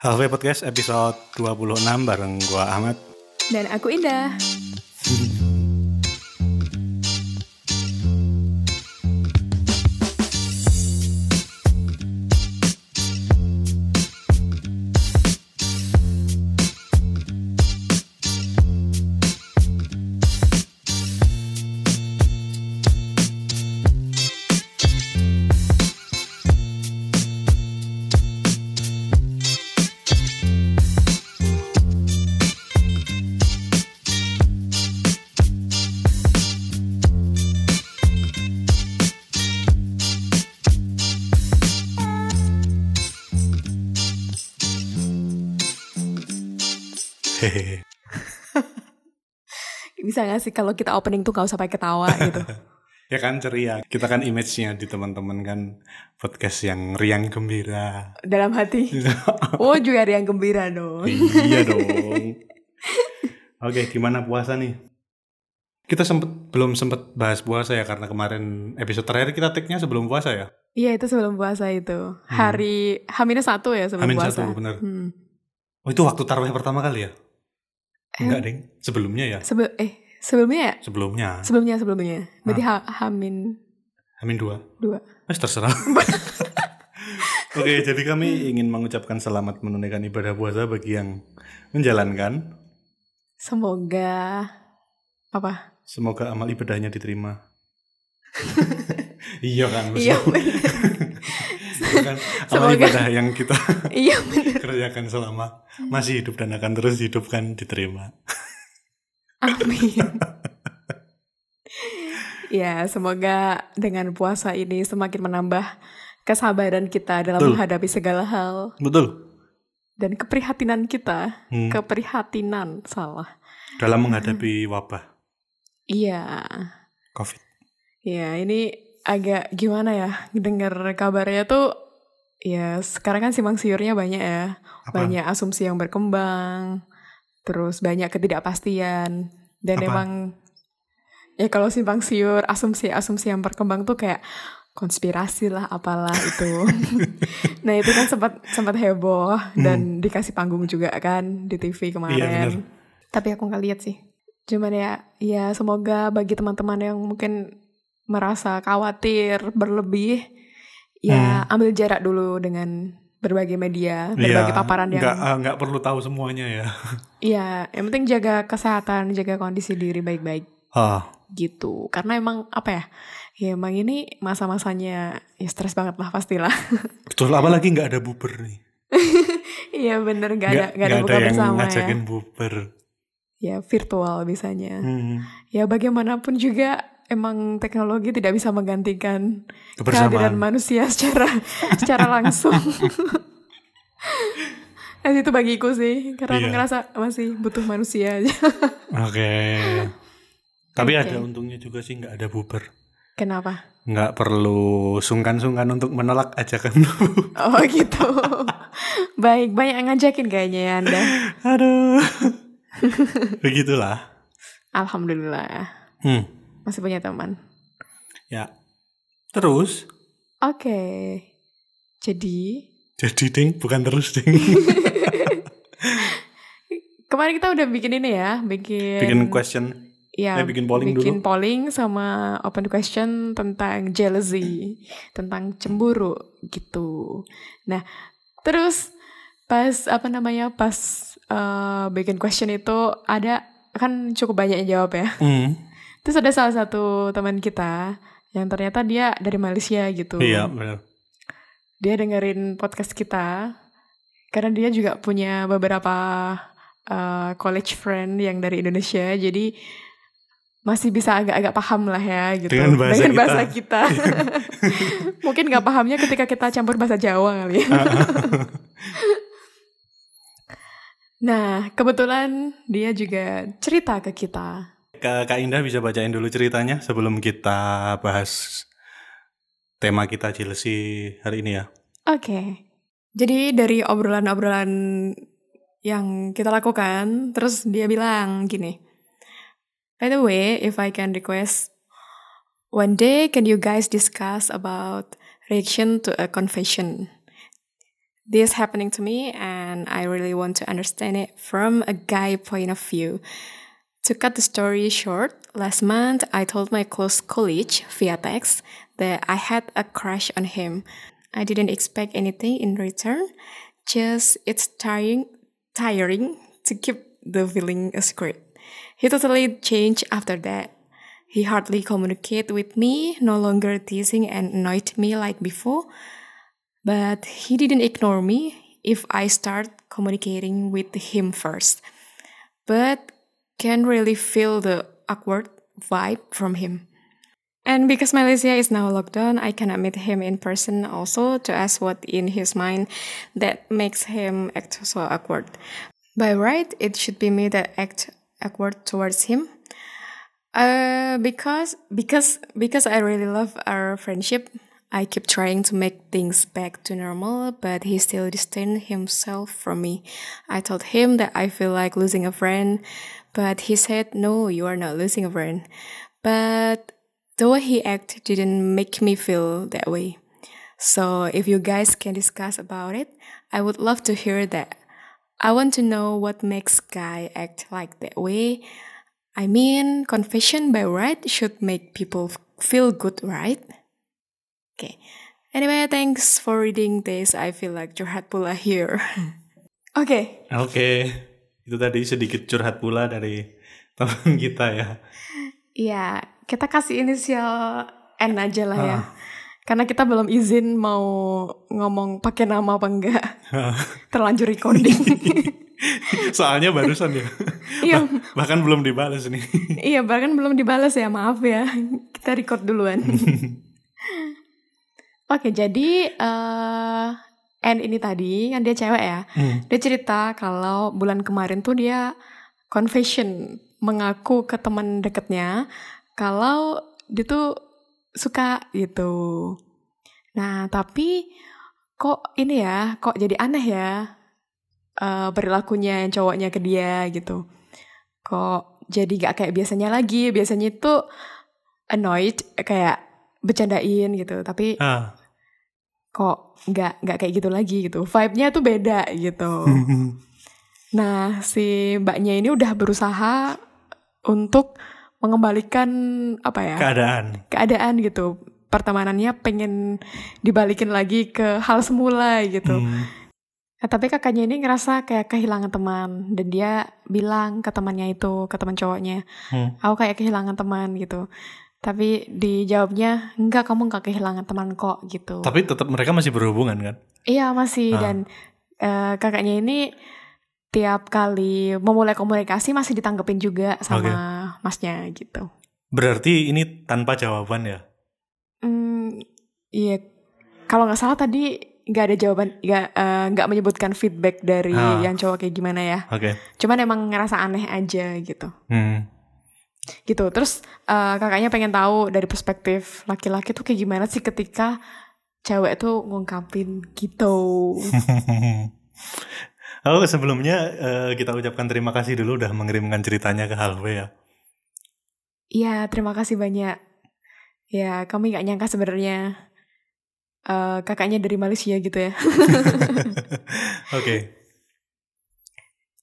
Halfway Podcast episode 26 bareng gua Ahmad. Dan aku Indah. Bisa gak sih kalau kita opening tuh gak usah pakai ketawa gitu. ya kan ceria. Kita kan image-nya di teman-teman kan podcast yang riang gembira. Dalam hati. Oh juga yang gembira dong. iya dong. Oke, gimana puasa nih? Kita sempet belum sempet bahas puasa ya karena kemarin episode terakhir kita take-nya sebelum puasa ya. Iya itu sebelum puasa itu. Hari H satu ya sebelum Amin puasa. satu bener. Hmm. Oh itu waktu tarawih pertama kali ya? Enggak deng, sebelumnya ya. Sebel eh sebelumnya ya? Sebelumnya. Sebelumnya sebelumnya. Berarti ha Hamin Amin dua. dua. Eh, terserah. Oke, jadi kami ingin mengucapkan selamat menunaikan ibadah puasa bagi yang menjalankan. Semoga apa? Semoga amal ibadahnya diterima. iya kan, Iya. Iya kan, amal Semoga. ibadah yang kita iya kerjakan selama masih hidup dan akan terus hidup kan diterima. Amin. ya, semoga dengan puasa ini semakin menambah kesabaran kita dalam Betul. menghadapi segala hal Betul. dan keprihatinan kita. Hmm, Keprihatinan salah. dalam menghadapi wabah Iya. COVID. Ya, ini agak gimana ya dengar kabarnya tuh ya sekarang kan simpang siurnya banyak ya. Apa? Banyak asumsi yang berkembang. Terus banyak ketidakpastian dan Apa? emang ya kalau simpang siur asumsi-asumsi yang berkembang tuh kayak konspirasi lah apalah itu. nah, itu kan sempat sempat heboh dan dikasih panggung juga kan di TV kemarin. Hmm. Iya, bener. Tapi aku nggak lihat sih. Cuman ya, ya semoga bagi teman-teman yang mungkin merasa khawatir berlebih, ya ambil jarak dulu dengan berbagai media, berbagai paparan yang nggak, ah, nggak perlu tahu semuanya ya. Iya, yang penting jaga kesehatan, jaga kondisi diri baik-baik Ah, gitu. Karena emang apa ya? Ya emang ini masa-masanya ya stres banget lah pastilah. betul. Apalagi nggak ada buber nih. Iya bener gak ada gak ada nggak buka yang bersama ya. ngajakin buber. Ya virtual bisanya. Hmm, Ya bagaimanapun juga emang teknologi tidak bisa menggantikan kebersamaan. kehadiran manusia secara secara langsung. Nah, itu bagiku sih, karena aku Iya. ngerasa masih butuh manusia aja. Oke. Tapi Oke. ada untungnya juga sih nggak ada buber. Kenapa? Nggak perlu sungkan-sungkan untuk menolak ajakan. Oh gitu. Baik, banyak ngajakin kayaknya ya Anda. Aduh. Begitulah. Alhamdulillah, Hmm. Masih punya teman. Ya. Terus, Oke, jadi jadi ding, bukan terus ding. kemarin kita udah bikin ini ya, bikin Bikin question. ya, eh, bikin polling bikin dulu. polling sama open question tentang jealousy, tentang cemburu gitu. Nah, terus pas apa namanya pas eh, bikin question itu ada kan cukup banyak yang jawab ya. Hmm. Terus ada salah satu teman kita yang ternyata dia dari Malaysia gitu. Iya, benar. Dia dengerin podcast kita karena dia juga punya beberapa uh, college friend yang dari Indonesia. Jadi masih bisa agak-agak paham lah ya gitu Dengan bahasa kita. bahasa kita. Mungkin nggak pahamnya ketika kita campur bahasa Jawa kali ya. nah, kebetulan dia juga cerita ke kita. Kak, Indah bisa bacain dulu ceritanya sebelum kita bahas tema kita jealousy hari ini ya. Oke. Jadi dari obrolan-obrolan yang kita lakukan, terus dia bilang gini. By the way, if I can request, one day can you guys discuss about reaction to a confession? this happening to me and I really want to understand it from a guy point of view. To cut the story short, last month I told my close colleague via text that I had a crush on him. I didn't expect anything in return, just it's tiring tiring to keep the feeling a secret. He totally changed after that. He hardly communicated with me, no longer teasing and annoyed me like before. But he didn't ignore me if I start communicating with him first. But can really feel the awkward vibe from him. And because Malaysia is now locked down, I cannot meet him in person also to ask what in his mind that makes him act so awkward. By right, it should be me that act awkward towards him. Uh, because because because I really love our friendship, I keep trying to make things back to normal, but he still distanced himself from me. I told him that I feel like losing a friend, but he said, "No, you are not losing a friend." But the way he acted didn't make me feel that way. So if you guys can discuss about it, I would love to hear that. I want to know what makes guy act like that way. I mean, confession by right should make people feel good, right? Okay. Anyway, thanks for reading this. I feel like curhat pula here. Oke. Oke. Okay. Itu tadi sedikit curhat pula dari teman kita ya. Iya, kita kasih inisial N aja lah ya. Karena kita belum izin mau ngomong pakai nama apa enggak. Terlanjur recording. Soalnya barusan ya. Iya. Bahkan belum dibalas nih. iya, bahkan belum dibalas ya. Maaf ya. Kita record duluan. Oke, jadi uh, N ini tadi kan dia cewek ya. Hmm. Dia cerita kalau bulan kemarin tuh dia confession mengaku ke teman deketnya kalau dia tuh suka gitu. Nah, tapi kok ini ya, kok jadi aneh ya uh, perilakunya yang cowoknya ke dia gitu. Kok jadi gak kayak biasanya lagi. Biasanya itu annoyed, kayak bercandain gitu. Tapi Ah. Kok nggak nggak kayak gitu lagi gitu. Vibe-nya tuh beda gitu. Nah, si mbaknya ini udah berusaha untuk mengembalikan apa ya? Keadaan. keadaan gitu. Pertemanannya pengen dibalikin lagi ke hal semula gitu. Hmm. Nah, tapi kakaknya ini ngerasa kayak kehilangan teman dan dia bilang ke temannya itu, ke teman cowoknya, Hmm. aku kayak kehilangan teman gitu. Tapi dijawabnya, enggak kamu nggak kehilangan teman kok gitu. Tapi tetap mereka masih berhubungan kan? Iya masih Ah. dan eh, kakaknya ini tiap kali memulai komunikasi masih ditanggepin juga sama masnya gitu. Berarti ini tanpa jawaban ya? Hmm, iya. Kalau nggak salah tadi nggak ada jawaban, nggak eh, nggak menyebutkan feedback dari Ah. yang cowok kayak gimana ya. Oke. Cuman emang ngerasa aneh aja gitu. Hmm. Gitu. Terus eh, kakaknya pengen tahu dari perspektif laki-laki tuh kayak gimana sih ketika cewek tuh ngungkapin gitu. Oh sebelumnya eh, kita ucapkan terima kasih dulu udah mengirimkan ceritanya ke Halwe ya. Iya, terima kasih banyak. Ya, kami nggak nyangka sebenarnya eh, kakaknya dari Malaysia gitu ya. Oke.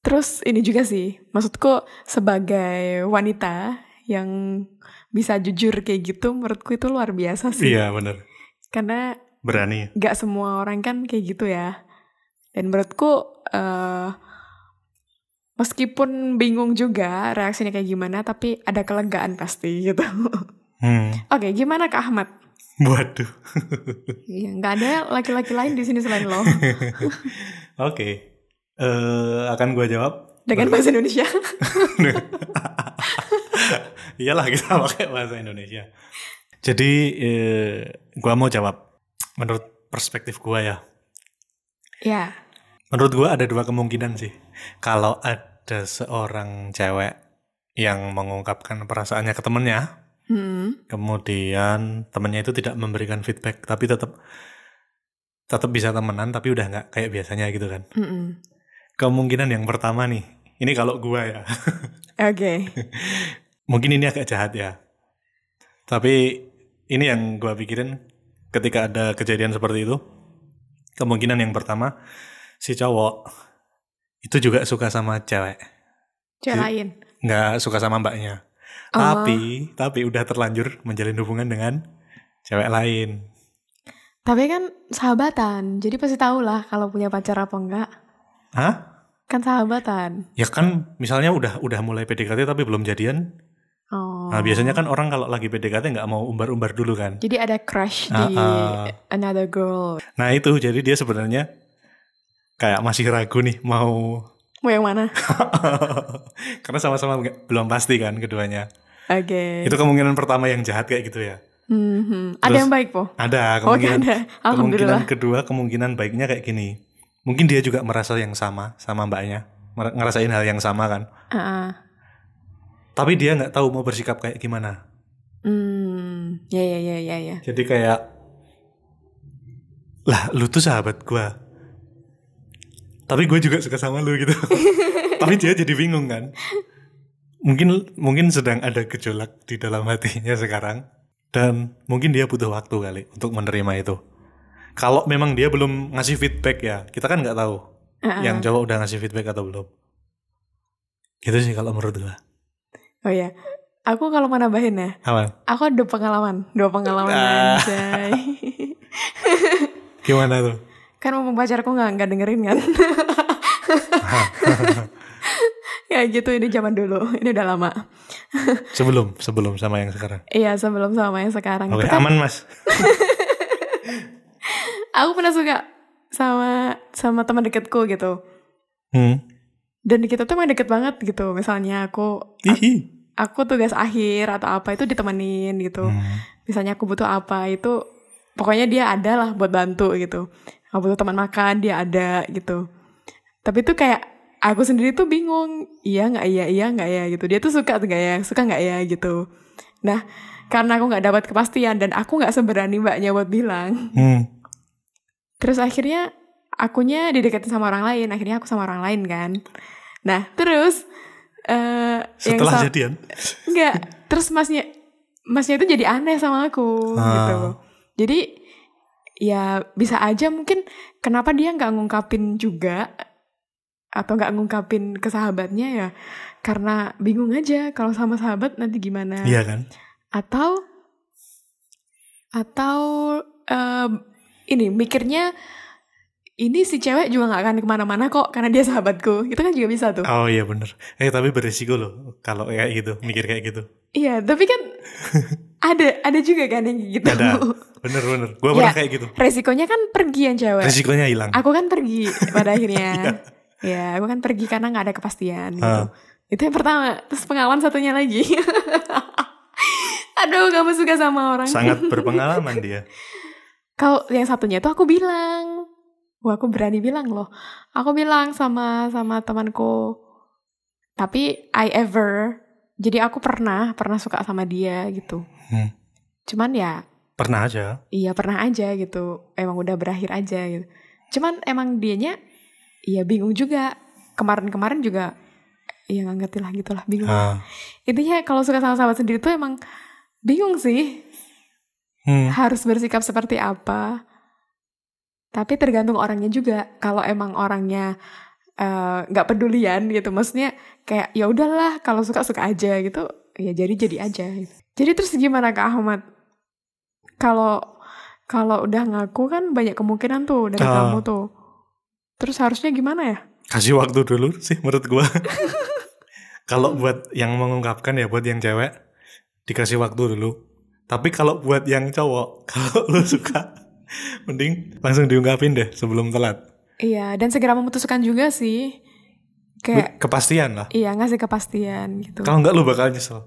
Terus ini juga sih, maksudku sebagai wanita yang bisa jujur kayak gitu, menurutku itu luar biasa sih. Iya bener. Karena Berani. nggak semua orang kan kayak gitu ya. Dan menurutku eh meskipun bingung juga reaksinya kayak gimana, tapi ada kelegaan pasti gitu. Hmm. Oke, gimana Kak Ahmad? Waduh. Iya, nggak ada laki-laki lain di sini selain lo. Oke. Eh, akan gue jawab. Dengan bahasa Indonesia. Iyalah kita pakai bahasa Indonesia. Jadi eh, gue mau jawab menurut perspektif gue ya. ya, Menurut gue ada dua kemungkinan sih. Kalau ada seorang cewek yang mengungkapkan perasaannya ke temennya, hmm, kemudian temennya itu tidak memberikan feedback, tapi tetap tetap bisa temenan, tapi udah nggak kayak biasanya gitu kan. mm-mm. Kemungkinan yang pertama nih, ini kalau gue ya, Oke, mungkin ini agak jahat ya. Tapi ini yang gue pikirin ketika ada kejadian seperti itu. kemungkinan yang pertama si cowok itu juga suka sama cewek, Cewek lain. nggak suka sama mbaknya. Oh. Tapi tapi udah terlanjur menjalin hubungan dengan cewek lain. Tapi kan sahabatan, jadi pasti tahu lah kalau punya pacar apa enggak. Hah? Kan sahabatan. Ya kan misalnya udah udah mulai PDKT tapi belum jadian. Oh. Nah biasanya kan orang kalau lagi PDKT nggak mau umbar-umbar dulu kan. Jadi ada crush di Ah, ah. another girl. Nah itu jadi dia sebenarnya kayak masih ragu nih mau Mau yang mana? karena sama-sama belum pasti kan keduanya. Oke. Itu kemungkinan pertama yang jahat kayak gitu ya. Mhm. Ada Terus- yang baik, Po? Ada Oh, kemungkinan. ada. Kemungkinan kedua kemungkinan baiknya kayak gini. Mungkin dia juga merasa yang sama sama mbaknya, ngerasain hal yang sama kan. Ah. Tapi dia nggak tahu mau bersikap kayak gimana. Hmm. Ya, ya, ya, ya, ya. Jadi kayak lah lu tuh sahabat gua. Tapi gue juga suka sama lu gitu. Tapi dia jadi bingung kan. Mungkin mungkin sedang ada gejolak di dalam hatinya sekarang dan mungkin dia butuh waktu kali untuk menerima itu. Kalau memang dia belum ngasih feedback ya, kita kan nggak tahu Ah, ah. yang cowok udah ngasih feedback atau belum. Gitu sih kalau menurut gua. Oh ya. Aku kalau mau nambahin ya, Apa? aku ada pengalaman, dua pengalaman anjay. Gimana tuh? kan ngomong pacarku nggak nggak dengerin kan? ya gitu ini zaman dulu, ini udah lama. Sebelum sebelum sama yang sekarang. Iya sebelum sama yang sekarang. Oke, kan aman Mas. aku pernah suka sama sama teman deketku gitu. Hmm. Dan kita tuh emang deket banget gitu. Misalnya aku Hihi. aku tugas akhir atau apa itu ditemenin gitu. Hmm. Misalnya aku butuh apa itu pokoknya dia ada lah buat bantu gitu. Aku butuh teman makan dia ada gitu. Tapi tuh kayak aku sendiri tuh bingung iya nggak iya iya nggak ya gitu. Dia tuh suka nggak ya suka nggak ya gitu. Nah karena aku nggak dapat kepastian dan aku nggak seberani mbaknya buat bilang. Hmm. Terus akhirnya akunya dideketin sama orang lain. Akhirnya aku sama orang lain kan. Nah terus eh yang Setelah sa- jadian. Enggak. Terus masnya masnya itu jadi aneh sama aku Ah. gitu. Jadi ya bisa aja mungkin kenapa dia nggak ngungkapin juga atau nggak ngungkapin ke sahabatnya ya karena bingung aja kalau sama sahabat nanti gimana Iya kan? atau atau em, ini mikirnya ini si cewek juga nggak akan ke mana-mana kok karena dia sahabatku itu kan juga bisa tuh Oh iya bener. Eh tapi beresiko loh kalau kayak gitu, mikir kayak gitu. Iya, tapi kan ada ada juga kan yang gitu. Ada. Bener bener. Gue Ya. pernah kayak gitu. Resikonya kan pergi yang cewek. Resikonya hilang. Aku kan pergi pada Iya. akhirnya. ya, aku kan pergi karena nggak ada kepastian gitu. Ah. Itu yang pertama. Terus pengalaman satunya lagi. Aduh, kamu suka sama orang. Sangat berpengalaman dia. Kalau yang satunya tuh aku bilang, wah aku berani bilang loh. Aku bilang sama sama temanku. Tapi I ever, jadi aku pernah pernah suka sama dia gitu. Hmm. Cuman ya Pernah aja. iya pernah aja gitu. Emang udah berakhir aja gitu. Cuman emang dianya iya bingung juga. Kemarin-kemarin juga iya nggak ngerti lah gitu lah bingung. Ah. Intinya kalau suka sama sahabat sendiri tuh emang bingung sih Hmm. harus bersikap seperti apa. Tapi tergantung orangnya juga. Kalau emang orangnya eh, nggak pedulian gitu, maksudnya kayak ya udahlah kalau suka suka aja gitu, ya jadi jadi aja. Gitu. Jadi terus gimana Kak Ahmad? Kalau kalau udah ngaku kan banyak kemungkinan tuh dari Ah. kamu tuh. Terus harusnya gimana ya? Kasih waktu dulu sih menurut gua. kalau buat yang mengungkapkan ya buat yang cewek dikasih waktu dulu. Tapi kalau buat yang cowok, kalau lu suka mending langsung diungkapin deh sebelum telat. Iya, dan segera memutuskan juga sih. Kayak Kepastian lah. iya ngasih kepastian gitu. Kalau enggak lu bakal nyesel.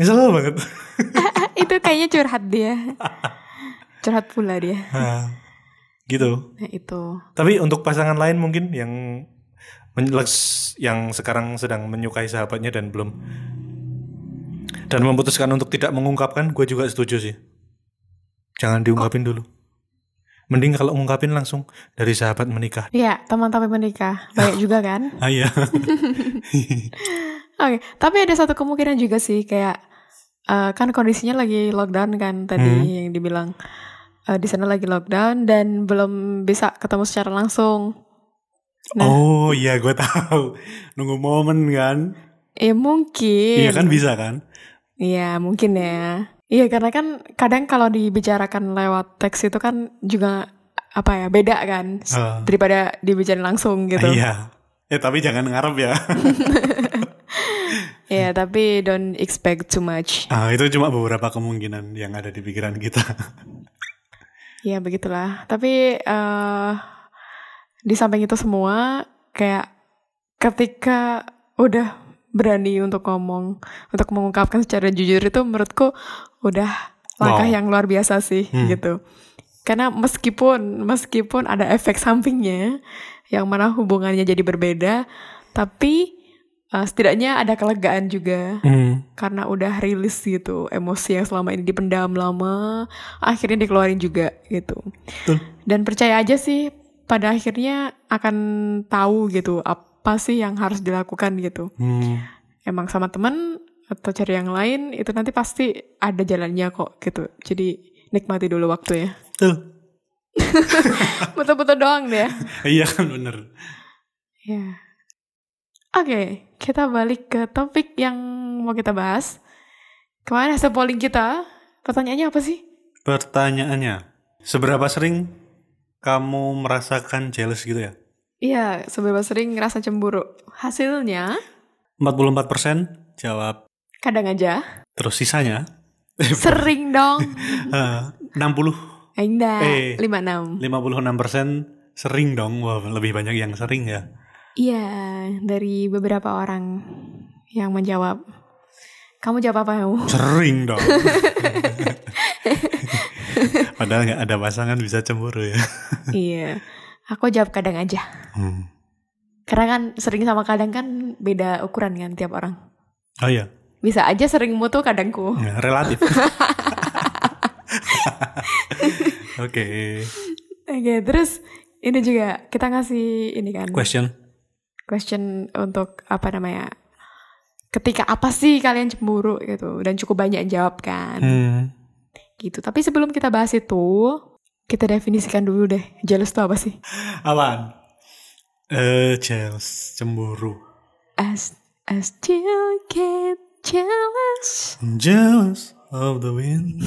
Nyesel banget. itu kayaknya curhat dia curhat pula dia gitu. nah itu Tapi untuk pasangan lain mungkin yang yang sekarang sedang menyukai sahabatnya dan belum dan memutuskan untuk tidak mengungkapkan, gue juga setuju sih. Jangan diungkapin dulu. Mending kalau ngungkapin langsung dari sahabat menikah. Iya, teman tapi menikah banyak juga kan Ah iya. oke tapi ada satu kemungkinan juga sih kayak eh, kan kondisinya lagi lockdown kan tadi Hmm. yang dibilang eh, di sana lagi lockdown dan belum bisa ketemu secara langsung. Nah. Oh iya gue tahu. Nunggu momen kan. Ya mungkin. Iya kan bisa kan? Iya mungkin ya. Iya karena kan kadang kalau dibicarakan lewat teks itu kan juga apa ya beda kan Ah. daripada dibicarain langsung gitu. Iya. Eh tapi jangan ngarep ya. Iya tapi don't expect too much. ah, itu cuma beberapa kemungkinan yang ada di pikiran kita. Ya begitulah. Tapi eh di samping itu semua kayak ketika udah berani untuk ngomong, untuk mengungkapkan secara jujur itu menurutku udah langkah Wow. yang luar biasa sih Hmm. gitu. Karena meskipun meskipun ada efek sampingnya yang mana hubungannya jadi berbeda, tapi eh, setidaknya ada kelegaan juga Hmm. karena udah rilis gitu emosi yang selama ini dipendam lama akhirnya dikeluarin juga gitu Betul. dan percaya aja sih pada akhirnya akan tahu gitu apa sih yang harus dilakukan gitu Hmm. emang sama teman atau cari yang lain itu nanti pasti ada jalannya kok gitu jadi nikmati dulu waktu ya Tuh. betul-betul doang deh Iya kan bener. ya oke kita balik ke topik yang mau kita bahas kemarin hasil polling kita pertanyaannya apa sih Pertanyaannya, seberapa sering kamu merasakan jealous gitu ya? Iya, seberapa sering ngerasa cemburu? Hasilnya 44% jawab, kadang aja, terus sisanya sering dong. eh, 60 Enggak, Eh. 56. 56% sering dong. Wah, lebih banyak yang sering ya. Iya, dari beberapa orang yang menjawab. Kamu jawab apa kamu? Sering dong. Padahal nggak ada pasangan bisa cemburu ya. iya, aku jawab kadang aja. Hmm. Karena kan sering sama kadang kan beda ukuran kan tiap orang. Oh iya, Bisa aja seringmu tuh kadangku. Ya, relatif. Oke, Oke, terus ini juga kita ngasih ini kan question. question untuk apa namanya? Ketika apa sih kalian cemburu gitu dan cukup banyak jawab kan. Hmm. gitu. Tapi sebelum kita bahas itu, kita definisikan dulu deh, jealous itu apa sih? Apaan? Eh, jealous, cemburu. As I still get jealous. Jealous of the wind.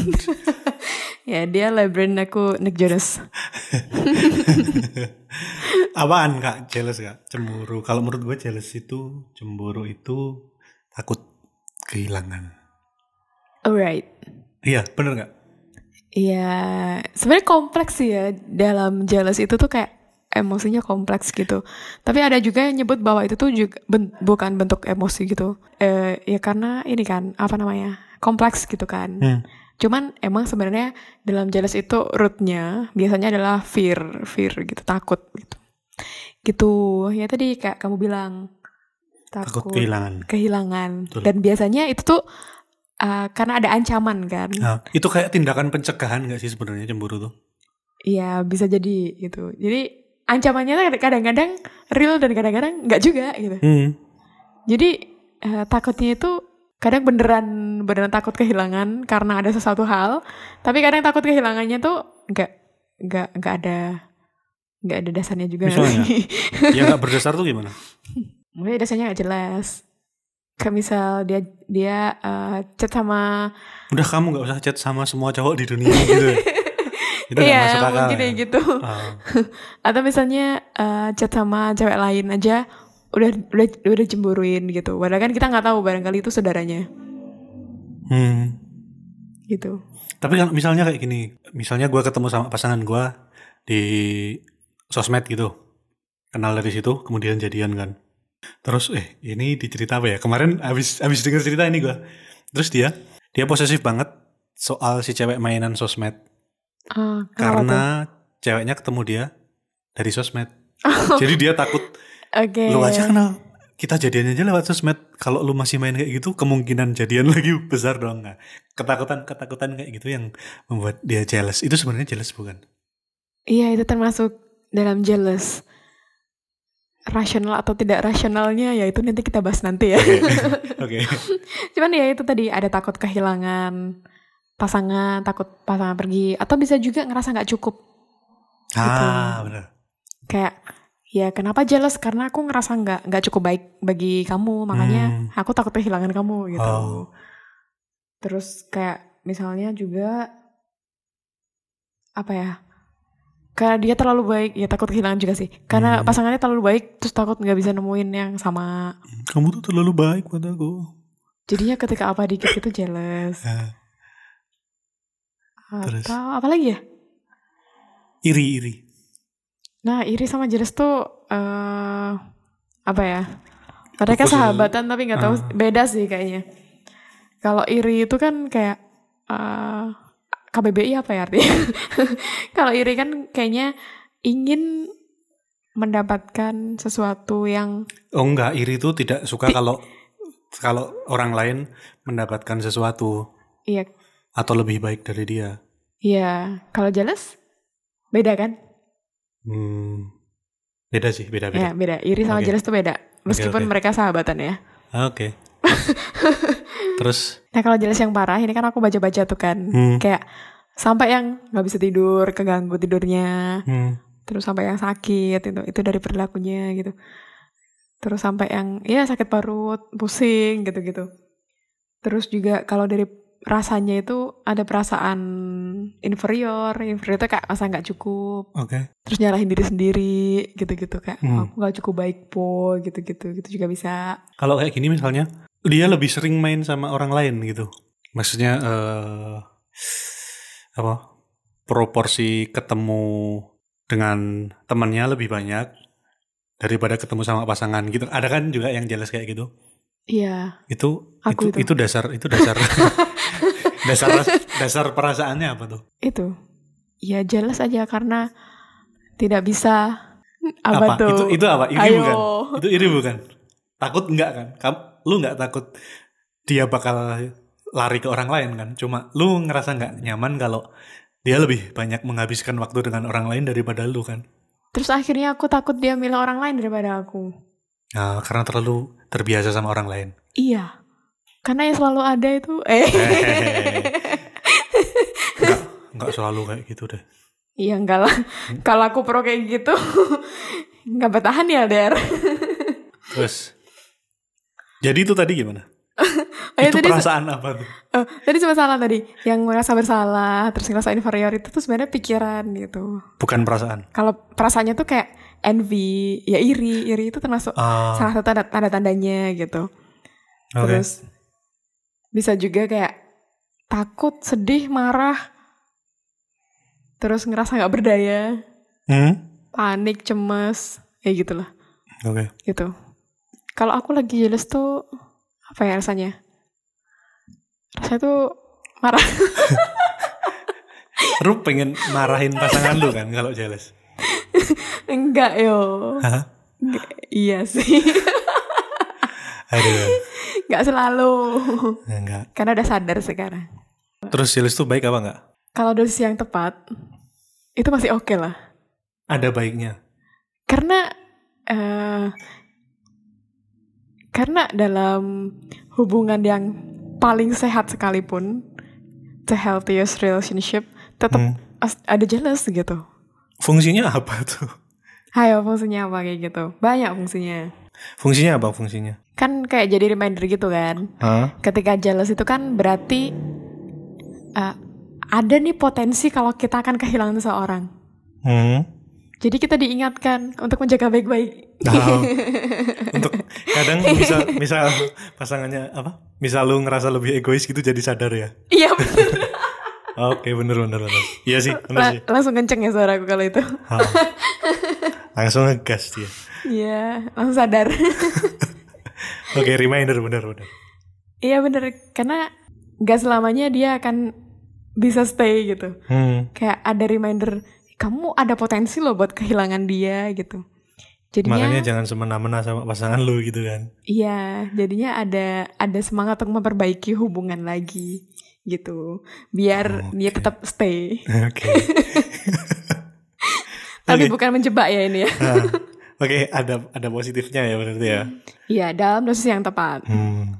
Ya dia Lebron aku Nick Jonas. Apaan kak? Jealous kak? Cemburu. Kalau menurut gue jealous itu, cemburu itu takut kehilangan. Alright. Iya, bener nggak? Iya, sebenarnya kompleks sih ya dalam jealous itu tuh kayak emosinya kompleks gitu. Tapi ada juga yang nyebut bahwa itu tuh juga ben- bukan bentuk emosi gitu. Eh ya karena ini kan apa namanya kompleks gitu kan. Hmm. Cuman emang sebenarnya dalam jealous itu rootnya biasanya adalah fear, fear gitu, takut gitu. Gitu. Ya tadi kayak kamu bilang Takut takut, kehilangan. kehilangan. Betul. Dan biasanya itu tuh uh, karena ada ancaman kan. Nah, itu kayak tindakan pencegahan gak sih sebenarnya cemburu tuh? Iya, bisa jadi gitu. Jadi ancamannya kadang-kadang real dan kadang-kadang nggak juga gitu. Hmm. Jadi eh, takutnya itu kadang beneran beneran takut kehilangan karena ada sesuatu hal, tapi kadang takut kehilangannya tuh nggak nggak nggak ada nggak ada dasarnya juga. Misalnya? Yang gak berdasar tuh gimana? Mungkin dasarnya nggak jelas. Kayak misal dia dia eh, chat sama Udah kamu gak usah chat sama semua cowok di dunia gitu. itu iya masuk akal. mungkin ya? kayak gitu. Ah, atau misalnya eh, chat sama cewek lain aja udah udah udah cemburuin gitu padahal kan kita nggak tahu barangkali itu saudaranya hmm. gitu Tapi kan misalnya kayak gini, misalnya gue ketemu sama pasangan gue di sosmed gitu, kenal dari situ, kemudian jadian kan. Terus eh ini dicerita apa ya? Kemarin abis abis denger cerita ini gue, terus dia dia posesif banget soal si cewek mainan sosmed. Tuh? karena ceweknya ketemu dia dari sosmed. Jadi dia takut oke. Lu aja kenal kita jadian aja lewat sosmed. Kalau lu masih main kayak gitu kemungkinan jadian lagi besar dong. Nah, ketakutan ketakutan kayak gitu yang membuat dia jealous. Itu sebenarnya jealous bukan? Iya itu termasuk dalam jealous rasional atau tidak rasionalnya ya itu nanti kita bahas nanti ya oke cuman ya itu tadi ada takut kehilangan pasangan, takut pasangan pergi, atau bisa juga ngerasa nggak cukup. Ah, benar. Kayak ya kenapa jealous? Karena aku ngerasa nggak nggak cukup baik bagi kamu, makanya Hmm. aku takut kehilangan kamu gitu. Oh. Terus kayak misalnya juga apa ya? Karena dia terlalu baik, ya takut kehilangan juga sih. Karena Hmm. pasangannya terlalu baik, terus takut nggak bisa nemuin yang sama. Kamu tuh terlalu baik buat aku. Jadinya ketika apa dikit itu jealous. Ah, Terus? Atau apa lagi ya? iri iri. Nah, iri sama jealous tuh eh apa ya? Mereka sahabatan tapi nggak tahu Ah. beda sih kayaknya. Kalau iri itu kan kayak eh KBBI apa ya artinya? Kalau iri kan kayaknya ingin mendapatkan sesuatu yang Oh enggak, iri itu tidak suka kalau kalau orang lain mendapatkan sesuatu iya atau lebih baik dari dia. iya. Kalau jealous beda kan? Hmm, beda sih, beda Ya beda. Iri sama Oke. jealous tuh beda. Meskipun oke. mereka sahabatan ya. Oke. Terus, Nah kalau jealous yang parah ini kan aku baca-baca tuh kan. hmm, kayak sampai yang nggak bisa tidur keganggu tidurnya. Hmm, terus sampai yang sakit itu itu dari perilakunya gitu. Terus sampai yang ya sakit parut pusing gitu gitu terus juga kalau dari rasanya itu ada perasaan inferior inferior itu kayak masa nggak cukup. Oke. terus nyalahin diri sendiri gitu gitu kayak Hmm. aku nggak cukup baik po gitu gitu gitu juga bisa. Kalau kayak gini misalnya, dia lebih sering main sama orang lain gitu. Maksudnya eh apa? Proporsi ketemu dengan temannya lebih banyak daripada ketemu sama pasangan gitu. Ada kan juga yang jelas kayak gitu. iya Itu Aku itu, itu. itu dasar itu dasar dasar dasar perasaannya apa tuh? itu ya jelas aja karena tidak bisa apa, tuh Itu itu apa? Iri Ayo. bukan? Itu iri bukan? Takut enggak kan? Kamu lu enggak takut dia bakal lari ke orang lain kan? Cuma lu ngerasa nggak nyaman kalau dia lebih banyak menghabiskan waktu dengan orang lain daripada lu kan? Terus akhirnya aku takut dia milih orang lain daripada aku. Nah, karena terlalu terbiasa sama orang lain. Iya. Karena yang selalu ada itu eh Enggak, enggak selalu kayak gitu deh. Iya enggak lah. Kalau aku pro kayak gitu nggak bertahan ya, Der. Terus jadi itu tadi gimana? Oh, ya, itu tadi, perasaan apa tuh? oh, tadi cuma salah tadi. Yang merasa bersalah, terus ngerasa inferior itu tuh sebenarnya pikiran gitu. Bukan perasaan. Kalau perasaannya tuh kayak envy, ya iri. Iri itu termasuk Ah, salah satu tanda- tanda-tandanya gitu. oke. Terus bisa juga kayak takut, sedih, marah. Terus ngerasa nggak berdaya, Hmm? panik, cemas, kayak gitulah. Oke. Gitu. Kalau aku lagi jealous tuh apa ya rasanya? Rasanya tuh marah. Lu pengen marahin pasangan lu kan kalau jealous? Enggak yo. Hah? Iya sih. Aduh, Enggak selalu. enggak. Karena udah sadar sekarang. Terus jealous tuh baik apa enggak? Kalau dosis yang tepat, itu masih oke lah. Ada baiknya. Karena eh karena dalam hubungan yang paling sehat sekalipun, the healthiest relationship, tetap Hmm. ada jealous gitu. Fungsinya apa tuh? Hayo fungsinya apa kayak gitu? Banyak fungsinya. Fungsinya apa fungsinya? Kan kayak jadi reminder gitu kan. Hah? Ketika jealous itu kan berarti eh, ada nih potensi kalau kita akan kehilangan seseorang. Hmm. Jadi kita diingatkan untuk menjaga baik-baik. Tahu. Untuk kadang bisa misal pasangannya apa? Misal lu ngerasa lebih egois gitu jadi sadar ya. Iya bener. Oke, bener bener bener. Iya sih, bener La- sih. langsung kenceng ya suaraku kalau itu. Ha. Langsung ngegas dia. Iya, langsung sadar. Oke, reminder bener bener. iya bener, karena gak selamanya dia akan bisa stay gitu. Hmm. Kayak ada reminder, kamu ada potensi loh buat kehilangan dia gitu. Jadinya, Makanya jangan semena-mena sama pasangan lu gitu kan. iya, jadinya ada ada semangat untuk memperbaiki hubungan lagi gitu, biar dia Oke. tetap stay. Oke. Tapi Oke. bukan menjebak ya ini ya. Nah, Oke, ada ada positifnya ya berarti ya. Iya, dalam dosis yang tepat. Hmm.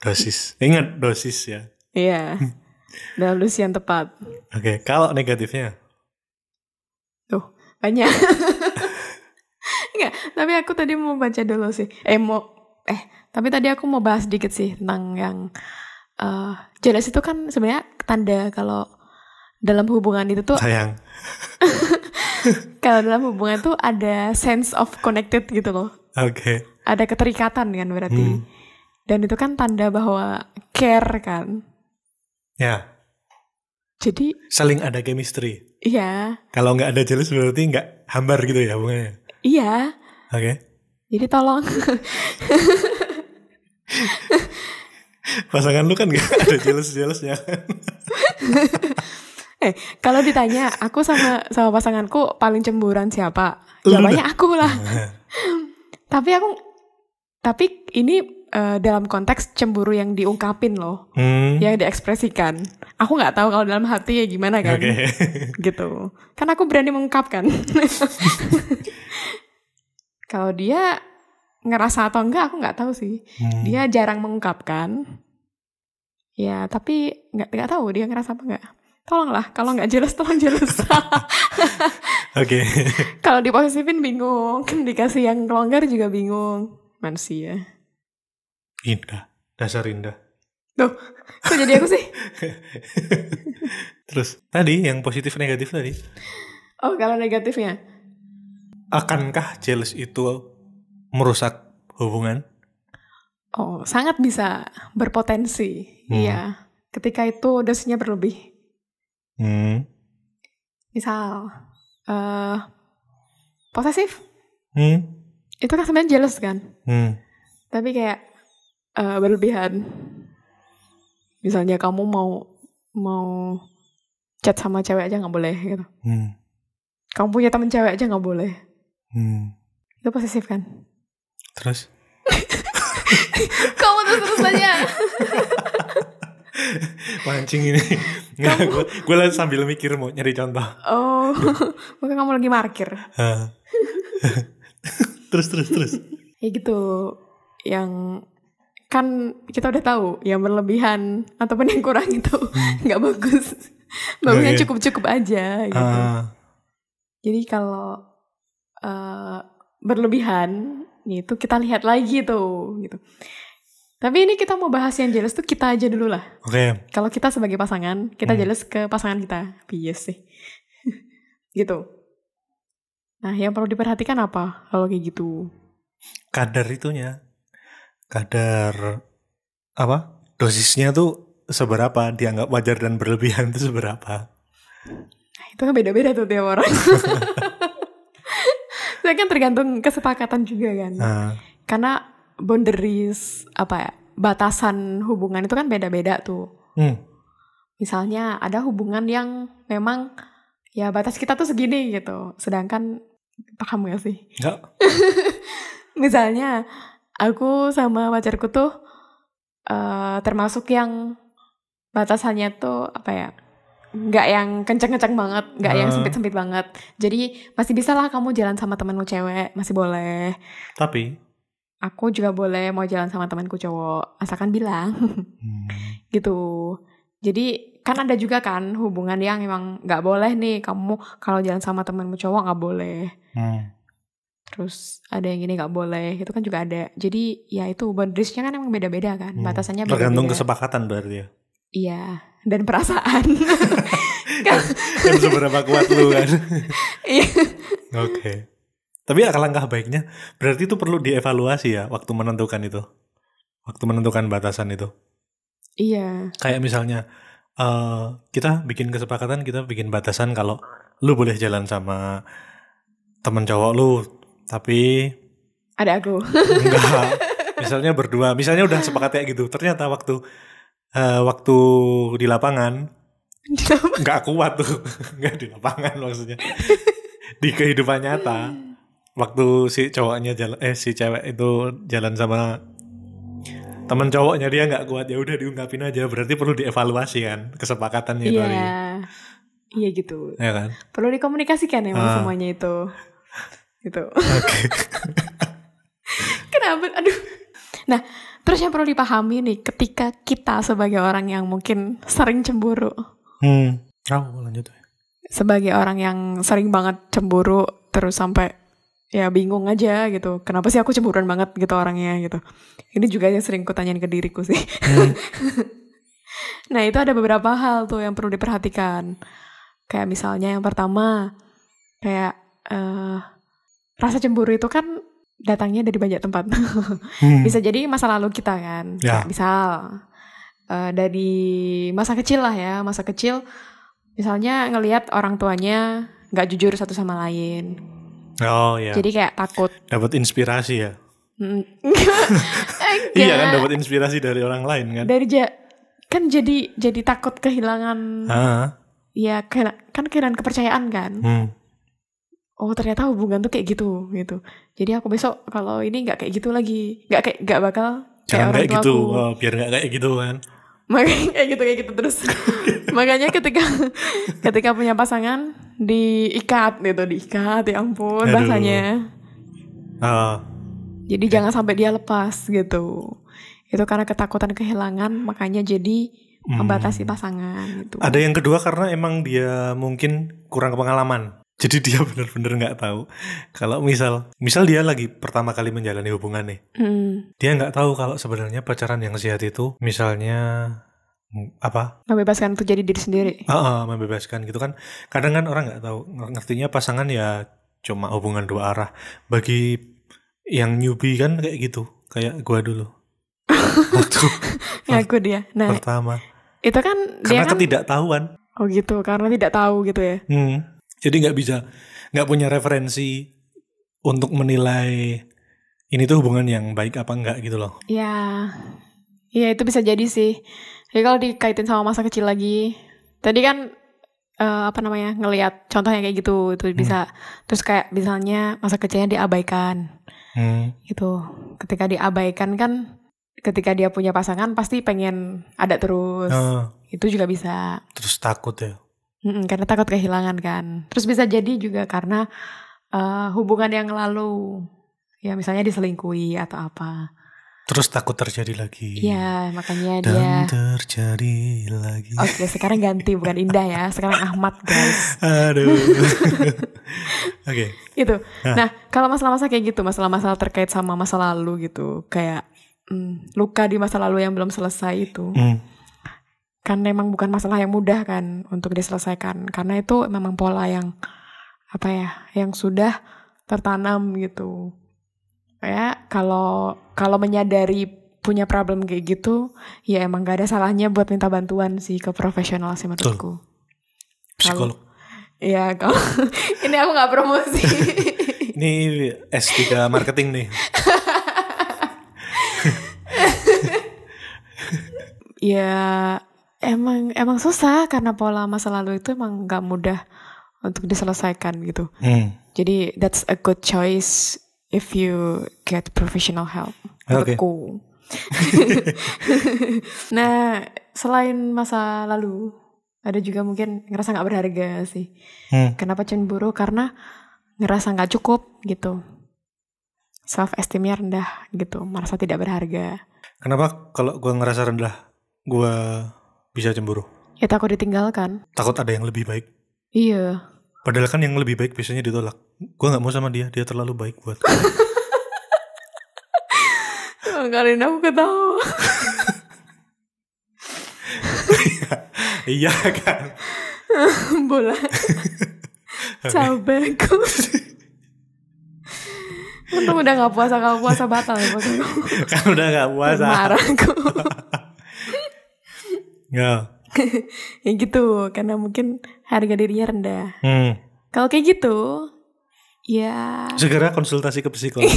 Dosis. Ingat dosis ya. Iya. dalam dosis yang tepat. Oke, kalau negatifnya? Tuh, banyak. Enggak, tapi aku tadi mau baca dulu sih. Eh mau eh tapi tadi aku mau bahas dikit sih tentang yang uh, jealous itu kan sebenarnya tanda kalau dalam hubungan itu tuh Sayang. kalau dalam hubungan tuh ada sense of connected gitu loh. Oke. Ada keterikatan kan berarti. Hmm. Dan itu kan tanda bahwa care kan. Ya, Jadi saling ada chemistry. Iya, Kalau nggak ada jealous berarti nggak hambar gitu ya hubungannya. iya. Oke. Jadi tolong Pasangan lu kan nggak ada jealous-jealousnya? Eh, kalau ditanya aku sama sama pasanganku paling cemburuan siapa? Jawabannya aku lah. tapi aku tapi ini eh, dalam konteks cemburu yang diungkapin loh, Hmm. yang diekspresikan. Aku nggak tahu kalau dalam hati ya gimana kan. Oke. Gitu. Kan aku berani mengungkapkan. kalau dia ngerasa atau enggak aku nggak tahu sih. Hmm. Dia jarang mengungkapkan. Ya, tapi nggak nggak tahu dia ngerasa apa enggak. Tolonglah, kalau nggak jelas tolong jelas. Oke. kalau diposesifin bingung, dikasih yang longgar juga bingung. Manusia. Indah. Dasar indah. Tuh, kok jadi aku sih? Terus tadi yang positif negatif tadi. Oh, kalau negatifnya. Akankah jealous itu merusak hubungan? Oh, sangat bisa berpotensi. Hmm. Iya. Ketika itu dosisnya berlebih. Hmm. Misal, eh posesif. Hmm. Itu kan sebenarnya jealous kan? Hmm. Tapi kayak eh, berlebihan. Misalnya kamu mau mau chat sama cewek aja nggak boleh gitu. Hmm. Kamu punya temen cewek aja nggak boleh. Hmm. Itu posesif kan? Terus? kamu terus terus aja. Mancing ini. Nggak, gue, lagi sambil mikir mau nyari contoh. Oh, mungkin kamu lagi parkir. Hah. terus terus terus. Ya gitu. Yang kan kita udah tahu yang berlebihan ataupun yang kurang itu nggak bagus. Bagusnya Oke. cukup-cukup aja gitu. Ah, Jadi kalau eh, berlebihan itu kita lihat lagi tuh gitu. Tapi ini kita mau bahas yang jelas tuh kita aja dulu lah. Oke. Kalau kita sebagai pasangan, kita Hmm. jelas ke pasangan kita. Bias sih. gitu. Nah, yang perlu diperhatikan apa kalau kayak gitu? Kadar itunya. Kadar apa? Dosisnya tuh seberapa dianggap wajar dan berlebihan itu seberapa? Nah, itu kan beda-beda tuh tiap orang. Itu kan tergantung kesepakatan juga kan. Ah, Karena boundaries apa ya? Batasan hubungan itu kan beda-beda tuh. hmm. Misalnya ada hubungan yang memang ya batas kita tuh segini gitu. Sedangkan paham gak sih? Enggak. Misalnya aku sama pacarku tuh eh termasuk yang batasannya tuh apa ya? nggak yang kenceng-kenceng banget, nggak yang Ah. sempit-sempit banget. Jadi masih bisa lah kamu jalan sama temenmu cewek, masih boleh. Tapi Aku juga boleh mau jalan sama temanku cowok, asalkan bilang hmm, gitu. Jadi kan ada juga kan hubungan yang emang nggak boleh nih kamu kalau jalan sama temanmu cowok nggak boleh. hmm. Terus ada yang ini nggak boleh, itu kan juga ada. Jadi ya itu boundariesnya kan emang beda-beda kan, Hmm. batasannya tergantung beda-beda. kesepakatan berarti ya. Iya, dan perasaan. Dan seberapa kuat lu kan. Iya. Oke. Tapi alangkah baiknya berarti itu perlu dievaluasi ya waktu menentukan itu. Waktu menentukan batasan itu. Iya, Kayak misalnya eh kita bikin kesepakatan kita bikin batasan kalau lu boleh jalan sama temen cowok lu tapi ada aku. enggak. Misalnya berdua. Misalnya udah sepakat kayak gitu. Ternyata waktu eh, waktu di lapangan nggak kuat tuh. Nggak di lapangan maksudnya. Di kehidupan nyata. Waktu si cowoknya jalan eh si cewek itu jalan sama teman cowoknya dia nggak kuat. Ya udah diungkapin aja. Berarti perlu dievaluasi kan kesepakatannya Iya, tadi. Iya gitu. ya kan? Perlu dikomunikasikan emang Ah. semuanya itu. Gitu. oke Kenapa? Aduh. Nah, Terus yang perlu dipahami nih, ketika kita sebagai orang yang mungkin sering cemburu, Hmm. Oh, lanjut. sebagai orang yang sering banget cemburu, terus sampai ya bingung aja gitu. Kenapa sih aku cemburuan banget gitu orangnya gitu. Ini juga yang sering kutanyain ke diriku sih. Hmm. nah itu ada beberapa hal tuh yang perlu diperhatikan. Kayak misalnya yang pertama, kayak eh rasa cemburu itu kan datangnya dari banyak tempat. Hmm. Bisa jadi masa lalu kita kan. Ya. Misal eh, dari masa kecil lah ya, masa kecil misalnya ngelihat orang tuanya nggak jujur satu sama lain. Oh ya. Jadi kayak takut. Dapat inspirasi ya. Iya kan dapat inspirasi dari orang lain kan. Dari ja kan jadi jadi takut kehilangan ya kan kehilangan kepercayaan kan. Hmm. Oh ternyata hubungan tuh kayak gitu gitu. Jadi aku besok kalau ini nggak kayak gitu lagi, nggak kayak nggak bakal kayak Jangan orang kayak tua gitu. aku. Oh, biar nggak kayak gitu kan. Makanya kayak gitu kayak gitu terus. Makanya ketika ketika punya pasangan diikat gitu, diikat ya ampun Aduh. bahasanya. Ah. Jadi jangan sampai dia lepas gitu. Itu karena ketakutan kehilangan makanya jadi membatasi pasangan gitu. Ada yang kedua karena emang dia mungkin kurang pengalaman. Jadi dia benar-benar nggak tahu kalau misal misal dia lagi pertama kali menjalani hubungan nih, Hmm, dia nggak tahu kalau sebenarnya pacaran yang sehat itu misalnya mm, apa? membebaskan untuk jadi diri sendiri. Ah, ah, membebaskan gitu kan. Kadang kan orang nggak tahu ng- ngertinya pasangan ya cuma hubungan dua arah. Bagi yang newbie kan kayak gitu, kayak gua dulu. Waktu Ngaku dia. Nah, pertama itu kan dia karena kan ketidaktahuan. oh gitu karena tidak tahu gitu ya. Hmm. Jadi nggak bisa, nggak punya referensi untuk menilai ini tuh hubungan yang baik apa enggak gitu loh. Ya, ya itu bisa jadi sih. Jadi kalau dikaitin sama masa kecil lagi, tadi kan eh, apa namanya ngelihat contohnya kayak gitu, itu bisa. Terus kayak misalnya masa kecilnya diabaikan, Hmm. gitu. Ketika diabaikan kan, ketika dia punya pasangan pasti pengen ada terus. Ah, Itu juga bisa. terus takut ya. Mm-mm, karena takut kehilangan kan. Terus bisa jadi juga karena eh, hubungan yang lalu, ya misalnya diselingkuhi atau apa. Terus takut terjadi lagi. Iya, makanya Dan dia. terjadi lagi. Oke, sekarang ganti bukan Indah ya. Sekarang Ahmad, guys. Aduh. Oke. Gitu. Nah, kalau masalah-masalah kayak gitu, masalah-masalah terkait sama masa lalu gitu, kayak hmm, luka di masa lalu yang belum selesai itu, Hmm. Kan memang bukan masalah yang mudah kan untuk diselesaikan, karena itu memang pola yang apa ya, yang sudah tertanam gitu. Kayak kalau kalau menyadari punya problem kayak gitu, ya emang gak ada salahnya buat minta bantuan sih ke profesional sih menurutku. Psikolog. Iya, kalau ini aku nggak promosi. Ini S3 marketing nih. ya emang emang susah karena pola masa lalu itu emang nggak mudah untuk diselesaikan gitu. Hmm. Jadi that's a good choice if you get professional help. Oke. Menurutku. nah, selain masa lalu, ada juga mungkin ngerasa nggak berharga sih. Hmm. Kenapa cemburu? Karena ngerasa nggak cukup gitu. Self esteemnya rendah gitu, merasa tidak berharga. Kenapa kalau gua ngerasa rendah, gua bisa cemburu? Ya takut ditinggalkan. Takut ada yang lebih baik. Iya. Padahal kan yang lebih baik biasanya ditolak. Gua nggak mau sama dia, dia terlalu baik buat. Kalian aku ketawa. iya kan. Bola. Cabekku. Untung udah gak puasa kalau puasa batal ya kan udah nggak puasa. Marah aku. Ya. ya gitu, karena mungkin harga dirinya rendah. Hmm. Kalau kayak gitu, ya Segera konsultasi ke psikolog.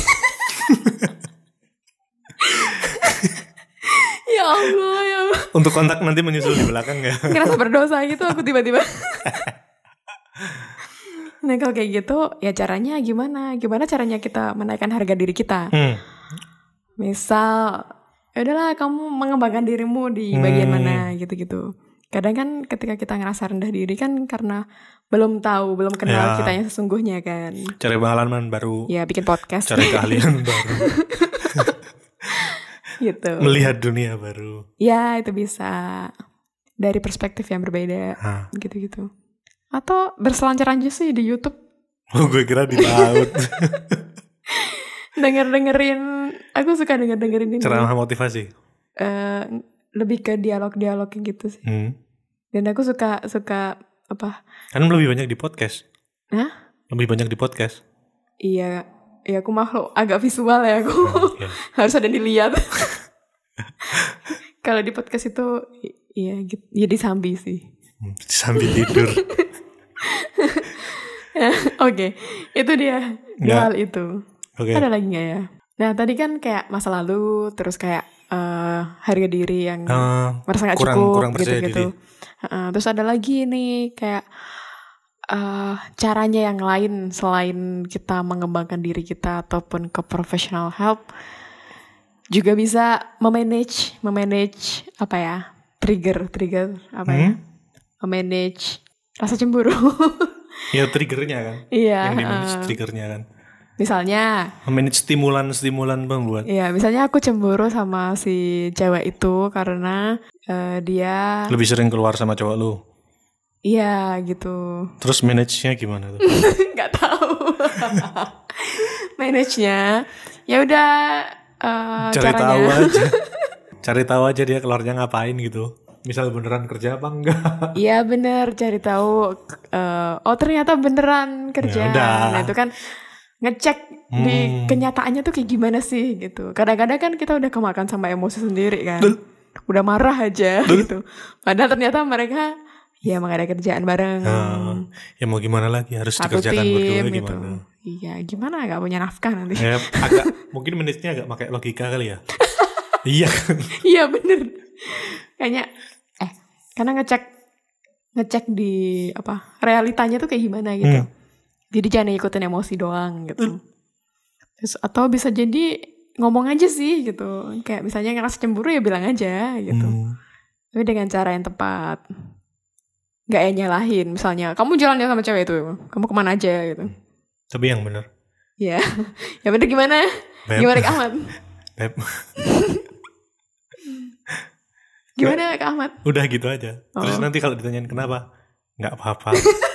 ya Allah ya Allah. Untuk kontak nanti menyusul di belakang ya. Ngerasa berdosa gitu aku tiba-tiba. nah kalau kayak gitu, ya caranya gimana? Gimana caranya kita menaikkan harga diri kita? Hmm. Misal, ya udahlah kamu mengembangkan dirimu di bagian Hmm. mana gitu-gitu. Kadang kan ketika kita ngerasa rendah diri kan karena belum tahu, belum kenal Ya. kita yang sesungguhnya kan. Cari pengalaman baru, Ya bikin podcast. cari keahlian baru. gitu. Melihat dunia baru. Ya itu bisa dari perspektif yang berbeda gitu-gitu. Atau berselancar aja sih di YouTube Oh gue kira di laut. denger dengerin. Aku suka denger dengerin ini. Ceramah motivasi. Eh, lebih ke dialog-dialog gitu sih. Hmm. Dan aku suka suka apa? Kan lebih banyak di podcast. Hah? Lebih banyak di podcast. Iya, iya aku makhluk agak visual ya aku. Iya. Harus ada dilihat. Kalau di podcast itu iya gitu. Ya disambi sih. Hmm, Sambil tidur. Oke, itu dia dua Ya. hal itu. Oke. Ada lagi nggak ya? Nah tadi kan kayak masa lalu, terus kayak eh, harga diri yang Eh, merasa nggak kurang- cukup kurang gitu-gitu. Heeh, terus ada lagi nih kayak eh, caranya yang lain selain kita mengembangkan diri kita ataupun ke professional help juga bisa memanage memanage apa ya trigger trigger apa ya Hmm? memanage rasa cemburu ya triggernya kan. iya Yang di manage heeh. triggernya kan. Misalnya Manage stimulan-stimulan pembuat. Iya, misalnya aku cemburu sama si cewek itu karena eh, dia Lebih sering keluar sama cowok lu. iya gitu. Terus manage-nya gimana tuh? nggak tahu. Manage-nya ya udah eh, Cari caranya. tahu aja. Cari tahu aja dia keluarnya ngapain gitu. Misal beneran kerja apa enggak? Iya bener cari tahu eh, oh ternyata beneran kerja. Ya udah. Nah, itu kan ngecek di Hmm. kenyataannya tuh kayak gimana sih gitu. Kadang-kadang kan kita udah kemakan sama emosi sendiri kan. Betul. Udah marah aja gitu. Padahal ternyata mereka ya emang ada kerjaan bareng. Nah, ya mau gimana lagi harus satu dikerjakan tim berdua gitu. gimana? Iya, gimana gak punya nafkah nanti. Ya agak mungkin menitnya agak pakai logika kali ya. iya kan. Iya bener. Kayaknya eh karena ngecek ngecek di apa realitanya tuh kayak gimana gitu. Hmm. Jadi jangan ikutin emosi doang gitu. Terus atau bisa jadi ngomong aja sih gitu. Kayak misalnya ngerasa cemburu ya bilang aja gitu. Hmm. Tapi dengan cara yang tepat. Gak ya nyalahin misalnya kamu jalan ya sama cewek itu kamu ke mana aja gitu Tapi yang bener. ya ya bener gimana Beb. gimana Kak Ahmad Beb, gimana Kak Ahmad udah gitu aja. Terus Oh. nanti kalau ditanyain kenapa? Nggak apa-apa.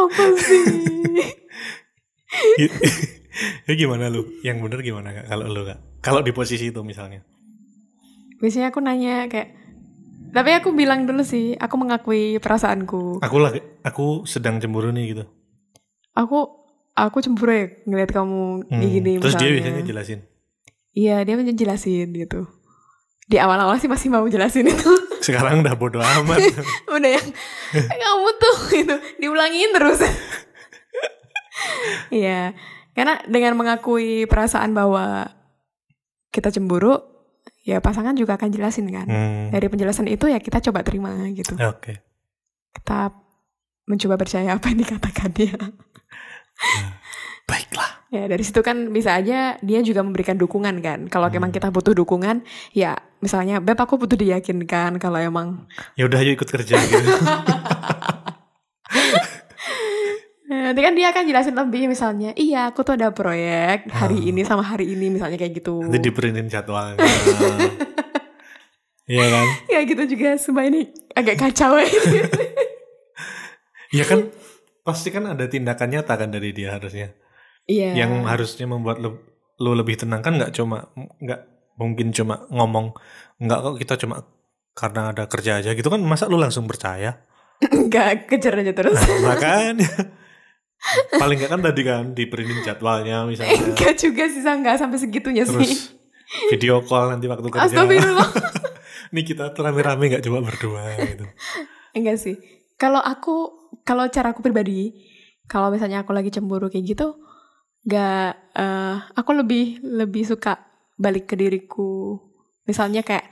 apa sih ya gimana lu? Yang bener gimana kak? Kalau lu kak? Kalau di posisi itu misalnya. biasanya aku nanya kayak tapi aku bilang dulu sih aku mengakui perasaanku Aku lagi, aku sedang cemburu nih gitu. aku aku cemburu ya ngeliat kamu Hmm, gini Terus dia misalnya. biasanya jelasin. iya dia menjelasin gitu di awal-awal sih masih mau jelasin itu Sekarang udah bodo amat. udah yang kamu tuh itu diulangin terus. Iya. Karena dengan mengakui perasaan bahwa kita cemburu ya pasangan juga akan jelasin kan. Hmm, dari penjelasan itu ya kita coba terima gitu. Oke. kita mencoba percaya apa yang dikatakan dia Baiklah. ya dari situ kan bisa aja dia juga memberikan dukungan kan kalau emang kita butuh dukungan ya misalnya beb aku butuh diyakinkan kalau emang Ya udah ayo ikut kerja gitu. Eh, nanti kan dia akan jelasin lebih misalnya iya aku tuh ada proyek hari ini sama hari ini misalnya kayak gitu Nanti diperintin jadwalnya. Iya kan? ya gitu juga sumpah ini agak kacau ya Ya kan pasti kan ada tindakan nyata kan dari dia harusnya. Iya Yang harusnya membuat lu, lu lebih tenang kan nggak cuma nggak mungkin cuma ngomong nggak kok kita cuma karena ada kerja aja gitu kan masa lu langsung percaya? nggak kejar aja terus Nah, makanya paling nggak kan tadi kan diperintin jadwalnya misalnya enggak juga sih nggak sampai segitunya sih terus video call nanti waktu kerja. Astagfirullah Nih kita rame-rame nggak coba berdua gitu. Enggak sih. Kalau aku, kalau cara aku pribadi, kalau misalnya aku lagi cemburu kayak gitu, nggak, eh, aku lebih lebih suka balik ke diriku. Misalnya kayak,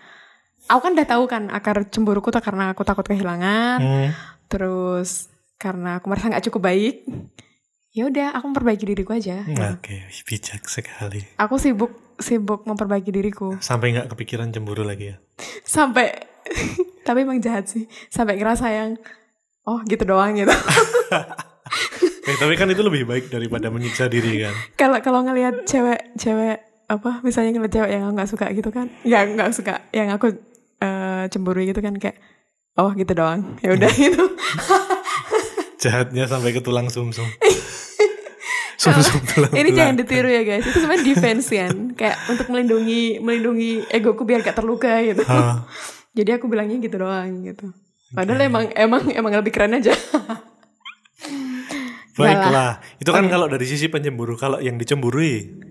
aku kan udah tahu kan akar cemburuku tuh karena aku takut kehilangan, Hmm. terus karena aku merasa nggak cukup baik. Ya udah, aku memperbaiki diriku aja. Oke, bijak sekali. Aku sibuk sibuk memperbaiki diriku Sampai nggak kepikiran cemburu lagi ya. sampai, tapi emang jahat sih, sampai ngerasa yang, oh gitu doang gitu. Eh, tapi kan itu lebih baik daripada menyiksa diri kan. kalau kalau ngelihat cewek cewek apa misalnya ngeliat cewek yang nggak suka gitu kan ya nggak suka yang aku eh, cemburu gitu kan kayak oh gitu doang. Ya udah gitu. Jahatnya sampai ke tulang sumsum. sumsum tulang ini jangan ditiru ya guys. Itu sebenarnya defense kan? Kayak untuk melindungi melindungi egoku biar gak terluka gitu. Ah, jadi aku bilangnya gitu doang gitu. Padahal emang emang emang lebih keren aja baiklah. Itu kan iya. kalau dari sisi pencemburu, kalau yang dicemburui.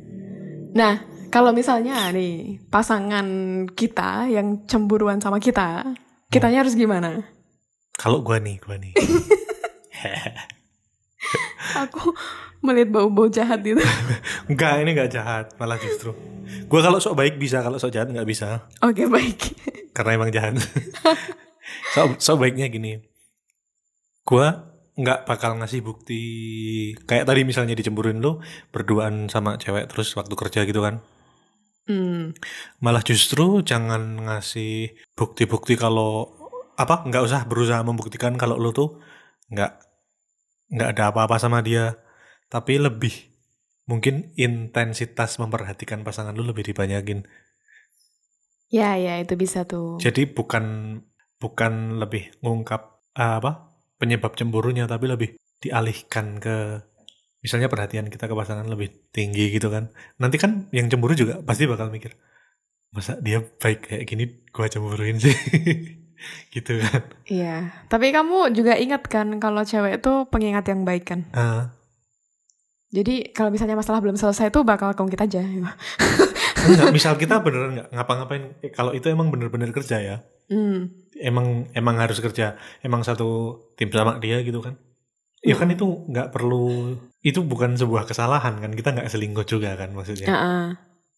nah kalau misalnya nih pasangan kita yang cemburuan sama kita kitanya harus gimana Kalau gua nih, gua nih. aku melihat bau-bau jahat gitu Enggak, ini enggak jahat, malah justru. Gua kalau sok baik bisa, kalau sok jahat nggak bisa. oke baik Karena emang jahat. sok, sok baiknya gini. Gua nggak bakal ngasih bukti kayak tadi misalnya dicemburuin lu berduaan sama cewek terus waktu kerja gitu kan. hmm. Malah justru jangan ngasih bukti-bukti kalau apa nggak usah berusaha membuktikan kalau lu tuh nggak nggak ada apa-apa sama dia, tapi lebih mungkin intensitas memperhatikan pasangan lu lebih dibanyakin. ya ya itu bisa tuh Jadi bukan bukan lebih ngungkap eh, apa penyebab cemburunya, tapi lebih dialihkan ke misalnya perhatian kita ke pasangan lebih tinggi gitu kan. Nanti kan yang cemburu juga pasti bakal mikir masa dia baik kayak gini gua cemburuin sih gitu kan. Iya, tapi kamu juga ingat kan kalau cewek itu pengingat yang baik kan. Ah, Jadi kalau misalnya masalah belum selesai tuh bakal kongkit aja. enggak, misal kita beneran nggak ngapa-ngapain eh, kalau itu emang bener-bener kerja ya. Hmm. Emang emang harus kerja, emang satu tim sama dia gitu kan. Ya kan itu nggak perlu itu bukan sebuah kesalahan kan kita nggak selingkuh juga kan maksudnya. Heeh.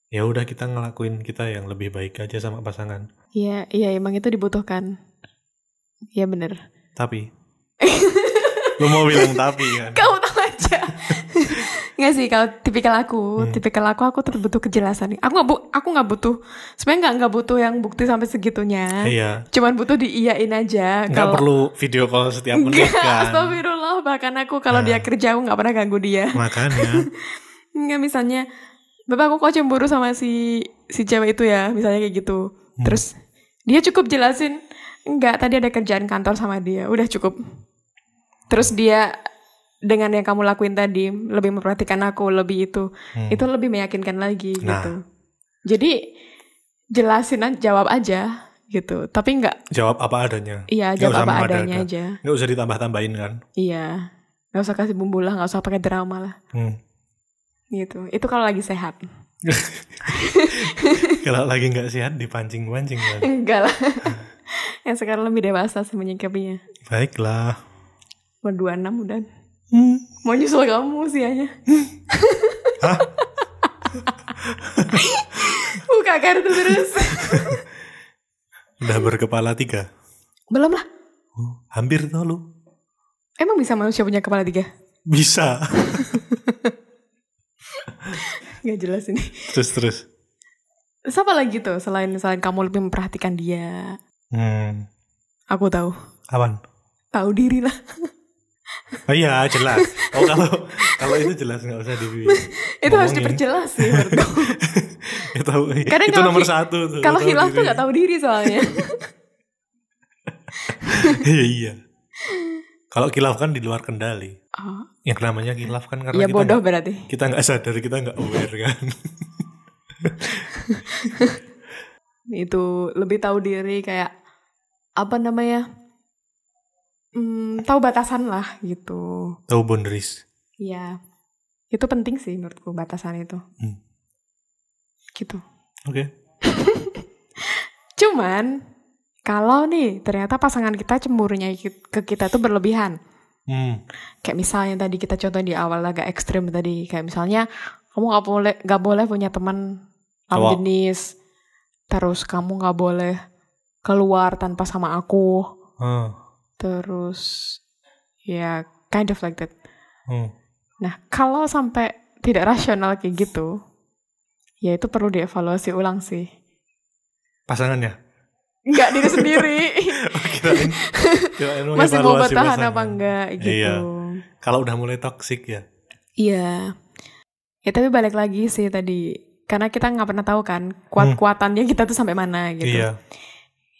Ya udah kita ngelakuin kita yang lebih baik aja sama pasangan. Iya, iya emang itu dibutuhkan. Iya bener. Tapi lu mau bilang tapi kan? Kamu tahu aja. Nggak sih kalau tipikal aku, Hmm. tipikal aku aku tuh butuh kejelasan nih. Aku nggak bu, aku nggak butuh. Sebenarnya nggak nggak butuh yang bukti sampai segitunya. Iya. Cuman butuh diiyain aja. Nggak perlu video call setiap menit Enggak, kan. astagfirullah. Bahkan aku kalau Nah. dia kerja aku nggak pernah ganggu dia. Makanya. Enggak misalnya Bapak aku kok cemburu sama si si cewek itu ya Misalnya kayak gitu Hmm. Terus dia cukup jelasin Enggak tadi ada kerjaan kantor sama dia Udah cukup Terus dia dengan yang kamu lakuin tadi Lebih memperhatikan aku Lebih itu Hmm. Itu lebih meyakinkan lagi Nah. gitu Jadi Jelasin aja Jawab aja gitu Tapi enggak Jawab apa adanya. Iya Nggak jawab apa adanya aja Nggak usah ditambah-tambahin kan. Iya Nggak usah kasih bumbu lah Nggak usah pakai drama lah Hmm. Gitu Itu kalau lagi sehat Kalau lagi nggak sehat dipancing-pancing kan. Enggak lah. Yang sekarang lebih dewasa sih menyikapinya. Baiklah. Umur 26 udah. Hmm. Mau nyusul kamu usianya. Hah? Buka kartu terus. Udah berkepala tiga. Belum lah. Oh, hampir tau lu. Emang bisa manusia punya kepala tiga? Bisa. Gak jelas ini. terus terus. Siapa lagi tuh selain selain kamu lebih memperhatikan dia? Hmm. Aku tahu. Awan. Tahu diri lah. Oh iya jelas. Oh kalau kalau itu jelas nggak usah di. Itu harus diperjelas sih. Ya, tahu. Kadang itu kalau nomor satu tuh. Kalau hilaf tuh diri. gak tahu diri soalnya. Iya iya. Kalau kilaf kan di luar kendali. Oh, Yang namanya kilaf kan karena ya kita bodoh nggak- berarti. kita nggak sadar kita nggak aware kan. Itu lebih tahu diri kayak apa namanya? Hmm, tahu batasan lah gitu. tahu boundaries. Iya. Itu penting sih menurutku batasan itu. Hmm. Gitu. Oke. Cuman kalau nih ternyata pasangan kita cemburunya ke kita tuh berlebihan. Hmm. Kayak misalnya tadi kita contoh di awal agak ekstrim tadi. Kayak misalnya kamu nggak boleh nggak boleh punya teman lawan jenis. Terus kamu nggak boleh keluar tanpa sama aku. Oh. Terus ya kind of like that. Hmm. Nah, kalau sampai tidak rasional kayak gitu, ya itu perlu dievaluasi ulang sih. Pasangannya. Enggak diri sendiri. Oh, kirain, kirain Masih mau bertahan pasangan. apa enggak gitu. Iya. Kalau udah mulai toxic ya. Iya. Ya tapi balik lagi sih tadi karena kita nggak pernah tahu kan kuat-kuatannya kita tuh sampai mana gitu. Iya.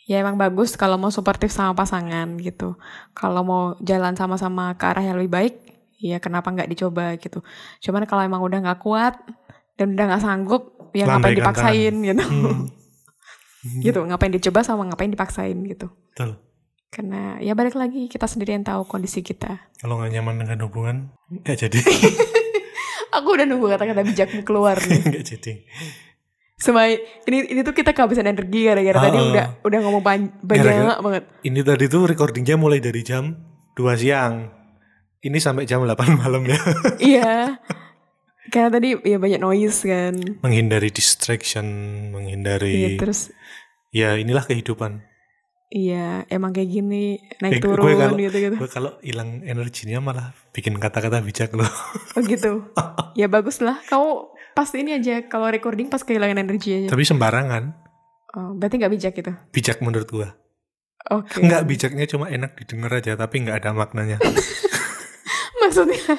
Ya emang bagus kalau mau suportif sama pasangan gitu. Kalau mau jalan sama-sama ke arah yang lebih baik, ya kenapa nggak dicoba gitu. Cuman kalau emang udah nggak kuat dan udah nggak sanggup, ya ngapain Lambaikan dipaksain gitu. Hmm. gitu, ngapain dicoba sama ngapain dipaksain gitu. Betul. Karena ya balik lagi kita sendiri yang tahu kondisi kita. Kalau nggak nyaman dengan hubungan, nggak jadi. Aku udah nunggu kata-kata bijakmu keluar nih. nggak jadi. Semai ini ini tuh kita kehabisan energi gara-gara tadi Ah. udah udah ngomong pan- banyak banget. Ini tadi tuh recordingnya mulai dari jam 2 siang. Ini sampai jam 8 malam ya. iya. Karena tadi ya banyak noise kan. menghindari distraction, Iya menghindari terus ya inilah kehidupan. iya emang kayak gini Eh, naik gue turun kalau- gitu gitu. Gue kalau hilang energinya malah bikin kata-kata bijak loh. Oh gitu. ya bagus lah. Kamu pasti ini aja kalau recording pas kehilangan energi aja. Tapi sembarangan. Oh, berarti nggak bijak gitu. Bijak menurut gue. Oke. Enggak bijaknya cuma enak didengar aja tapi nggak ada maknanya. Maksudnya.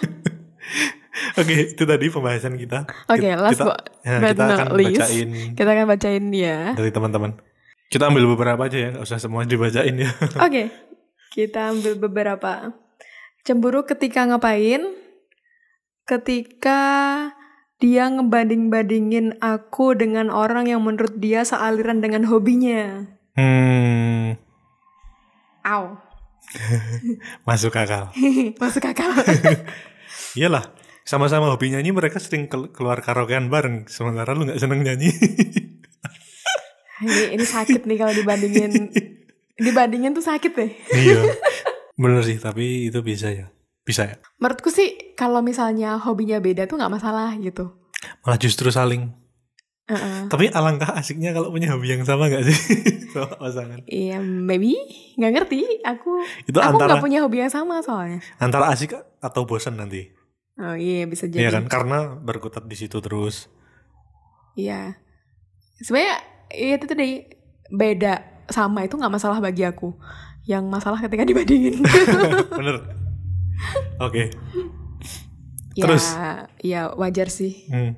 Oke, itu tadi pembahasan kita. Oke, Kita- last kita, but ya, kita not akan least. bacain kita akan bacain ya. dari teman-teman. Kita ambil beberapa aja ya, nggak usah semua dibacain ya. Oke, kita ambil beberapa. Cemburu ketika ngapain? Ketika dia ngebanding-bandingin aku dengan orang yang menurut dia sealiran dengan hobinya. Hmm, Aw, masuk akal. masuk akal. Iyalah, sama-sama hobi nyanyi mereka sering kel- keluar karaokean bareng. Sementara lu nggak seneng nyanyi. ini, ini sakit nih kalau dibandingin. Dibandingin tuh sakit deh. iya, bener sih. Tapi itu bisa ya, bisa ya. Menurutku sih kalau misalnya hobinya beda tuh nggak masalah gitu. Malah justru saling. Heeh. Tapi alangkah asiknya kalau punya hobi yang sama nggak sih sama pasangan. Iya, maybe nggak ngerti. Aku Itu aku nggak punya hobi yang sama soalnya. antara asik atau bosan nanti. Oh iya bisa jadi. Iya kan? Karena berkutat di situ terus. Iya. Sebenarnya iya, itu tadi beda sama itu nggak masalah bagi aku. Yang masalah ketika dibandingin. bener. Oke. Ya, Terus? ya wajar sih. Hmm.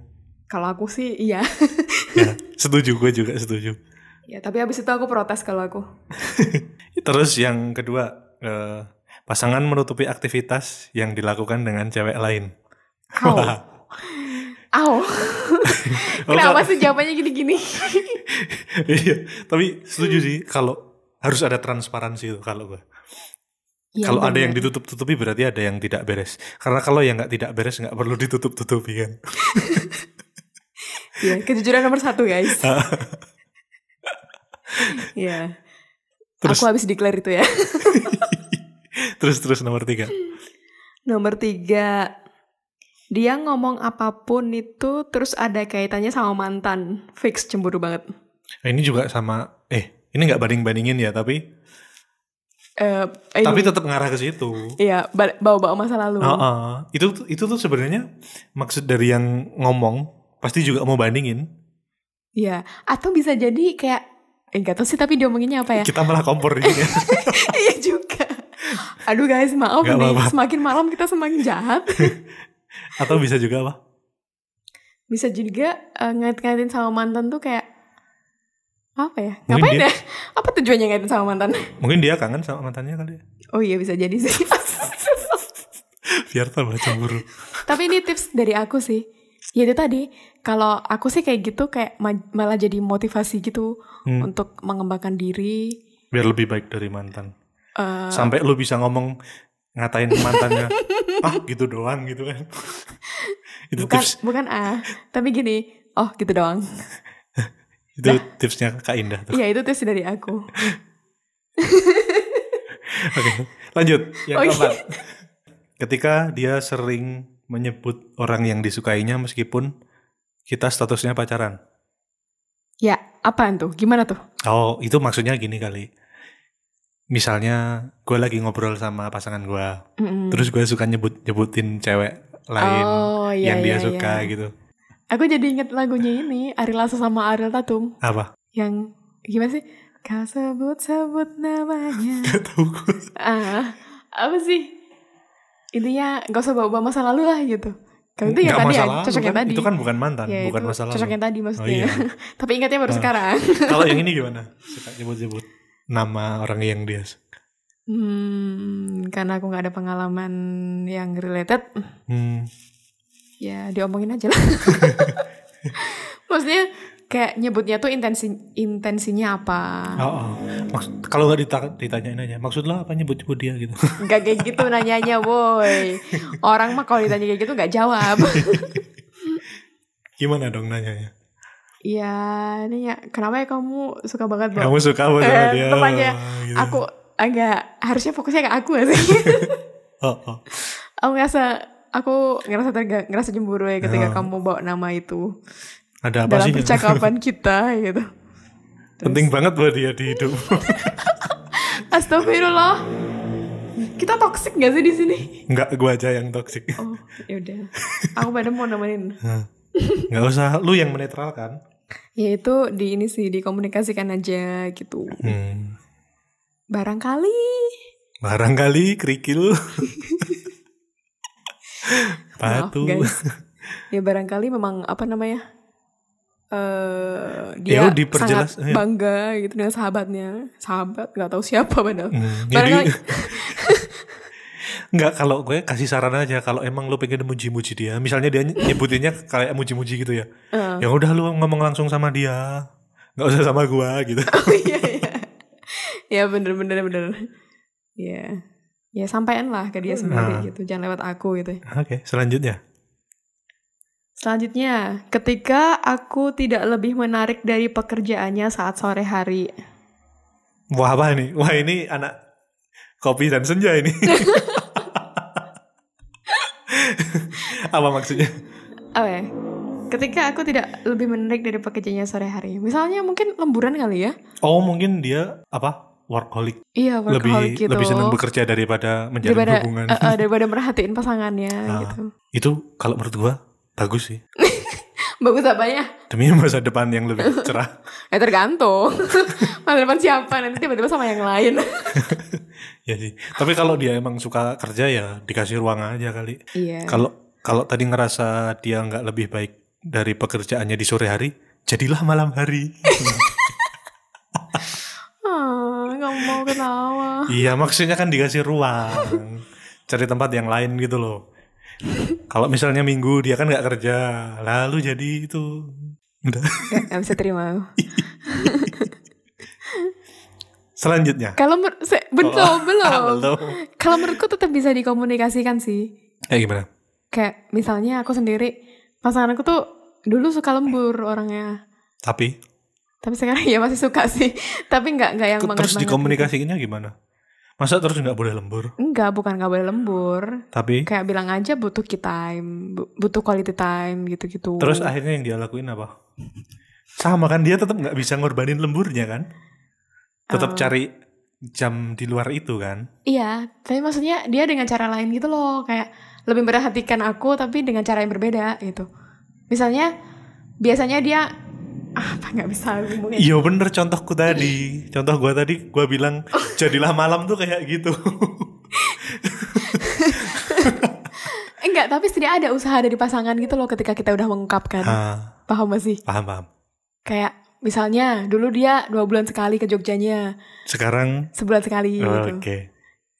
Kalau aku sih iya. Ya, setuju gue juga setuju. ya, tapi habis itu aku protes kalau aku. Terus yang kedua, eh, pasangan menutupi aktivitas yang dilakukan dengan cewek lain. Au. Wah. Au. Oh, Kenapa sih jawabannya gini-gini? Iya, tapi setuju sih kalau harus ada transparansi itu kalau gue. Iya, kalau ada yang ditutup-tutupi berarti ada yang tidak beres. Karena kalau yang nggak tidak beres nggak perlu ditutup-tutupi kan. Iya, kejujuran nomor satu guys. Iya. Terus Aku habis declare itu ya. terus terus nomor tiga. Nomor tiga, dia ngomong apa pun itu terus ada kaitannya sama mantan. Fix cemburu banget. Nah, ini juga sama. Eh, ini nggak banding bandingin ya, tapi Ini, tapi tetap ngarah ke situ. iya, ba- bawa-bawa masa lalu. Heeh. Itu tuh- itu tuh sebenarnya maksud dari yang ngomong pasti juga mau bandingin. Iya, atau bisa jadi kayak eh gak tau sih tapi diomonginnya apa ya? Kita malah kompor di sini. Iya juga. Aduh guys, maaf Gak nih. apa-apa. Semakin malam kita semakin jahat. Atau bisa juga apa? Bisa juga eh, ngait-ngaitin sama mantan tuh kayak apa ya? Mungkin Ngapain dia- ya? Apa tujuannya ngaitin sama mantan? Mungkin dia kangen sama mantannya kali ya. Oh iya bisa jadi sih. Biar tambah cemburu. Tapi ini tips dari aku sih. Ya itu tadi, kalau aku sih kayak gitu kayak ma- malah jadi motivasi gitu Hmm. untuk mengembangkan diri. Biar lebih baik dari mantan. Eh, Sampai lu bisa ngomong ngatain mantannya. ah, gitu doang gitu kan. itu bukan tips bukan ah, tapi gini. Oh gitu doang. Itu tipsnya Kak Indah tuh. Iya itu tips dari aku. Oke, lanjut. Yang Oh, iya. keempat. Ketika dia sering menyebut orang yang disukainya meskipun kita statusnya pacaran. Ya apaan tuh? Gimana tuh? Oh, itu maksudnya gini kali. Misalnya gue lagi ngobrol sama pasangan gue, Mm-mm. terus gue suka nyebut nyebutin cewek lain Oh, iya, yang dia iya, suka iya. gitu. Aku jadi inget lagunya ini Ari Lasso sama Ariel Tatum Apa? yang gimana sih? Kau sebut-sebut namanya. Gak tau gue. ah, apa sih? Intinya gak usah bawa-bawa masa lalu lah gitu. Kalau itu ya tadi ya, lalu cocok yang kan? tadi. Itu kan bukan mantan, Ya, bukan masa lalu. Cocok yang tadi maksudnya. Oh, iya. Tapi ingatnya baru Ah. sekarang. Kalau yang ini gimana? Suka nyebut-nyebut nama orang yang dia suka. Hmm, karena aku nggak ada pengalaman yang related, Hmm. Ya diomongin aja lah. Maksudnya kayak nyebutnya tuh intensi intensinya apa? Oh, oh. Maksud, kalau nggak dita- ditanyain aja, maksud lo apa nyebut-nyebut dia gitu? Gak kayak gitu nanyanya, boy. Orang mah kalau ditanya kayak gitu nggak jawab. Gimana dong nanyanya? Iya, ini ya kenapa ya kamu suka banget Bang? Kamu suka apa sama Eh, dia? aja. Gitu. Aku agak harusnya fokusnya ke aku sih. Oh, oh. aku ngerasa aku ngerasa terga, ngerasa cemburu ya ketika Oh. kamu bawa nama itu Ada apa dalam sih? percakapan kita gitu. Penting banget buat dia di hidup. Astagfirullah. Kita toxic gak sih di sini? Enggak, gua aja yang toksik. Oh, ya udah. Aku pada mau nemenin. Nggak usah, lu yang menetralkan. Ya itu di ini sih dikomunikasikan aja gitu. Hmm. Barangkali Barangkali kerikil. Maaf, Batu. guys. Ya barangkali memang apa namanya? eh Ya, dia diperjelas, sangat ya. bangga gitu dengan sahabatnya. Sahabat nggak tahu siapa padahal. Hmm, Barangkali jadi Enggak, kalau gue kasih saran aja kalau emang lu pengen muji-muji dia, misalnya dia nyebutinnya kayak muji-muji gitu ya. Eh. Ya udah lu ngomong langsung sama dia. nggak usah sama gua gitu. Oh, iya iya. Ya bener bener bener. Ya. Ya sampaikan lah ke dia sendiri Nah. gitu. Jangan lewat aku gitu. Oke, selanjutnya. Selanjutnya, ketika aku tidak lebih menarik dari pekerjaannya saat sore hari. Wah, apa ini? Wah, ini anak kopi dan senja ini. apa maksudnya? Apa ya? Ketika aku tidak lebih menarik dari pekerjaannya sore hari. Misalnya mungkin lemburan kali ya. Oh, mungkin dia apa? Workaholic. Iya, Lebih workaholic gitu. lebih senang bekerja daripada menjalin daripada hubungan. eh, eh, daripada merhatiin pasangannya Ah. gitu. Itu kalau menurut gua bagus sih. Bagus apanya? Demi masa depan yang lebih cerah. Ya tergantung. Masa depan siapa nanti tiba-tiba sama yang lain. ya sih. Tapi kalau dia emang suka kerja ya dikasih ruang aja kali. iya. Kalau kalau tadi ngerasa dia nggak lebih baik dari pekerjaannya di sore hari, jadilah malam hari. Nggak mau ketawa. iya, maksudnya kan dikasih ruang. Cari tempat yang lain gitu loh. Kalau misalnya minggu dia kan nggak kerja, lalu jadi itu udah. Gak, gak bisa terima. Selanjutnya. Kalau mer- se- belum Oh, belum. belum. Kalau menurutku tetap bisa dikomunikasikan sih. Eh gimana? Kayak misalnya aku sendiri pasangan aku tuh dulu suka lembur orangnya. Tapi Tapi sekarang ya masih suka sih. Tapi nggak nggak yang terus dikomunikasikannya gimana? Masa terus nggak boleh lembur? Enggak, bukan nggak boleh lembur. Tapi Kayak bilang aja butuh key time, bu- butuh quality time gitu-gitu. terus akhirnya yang dia lakuin apa? Sama kan dia tetap nggak bisa ngorbanin lemburnya kan? Tetap Oh. cari jam di luar itu kan? Iya, tapi maksudnya dia dengan cara lain gitu loh, kayak lebih memperhatikan aku tapi dengan cara yang berbeda gitu. Misalnya biasanya dia apa nggak bisa ngomongnya. Iya bener contohku tadi. Contoh gua tadi gua bilang jadilah malam tuh kayak gitu. Enggak, tapi setidaknya ada usaha dari pasangan gitu loh ketika kita udah mengungkapkan. ah, Paham gak sih? paham paham. Kayak misalnya dulu dia dua bulan sekali ke Jogjanya, Sekarang sebulan sekali oke. gitu.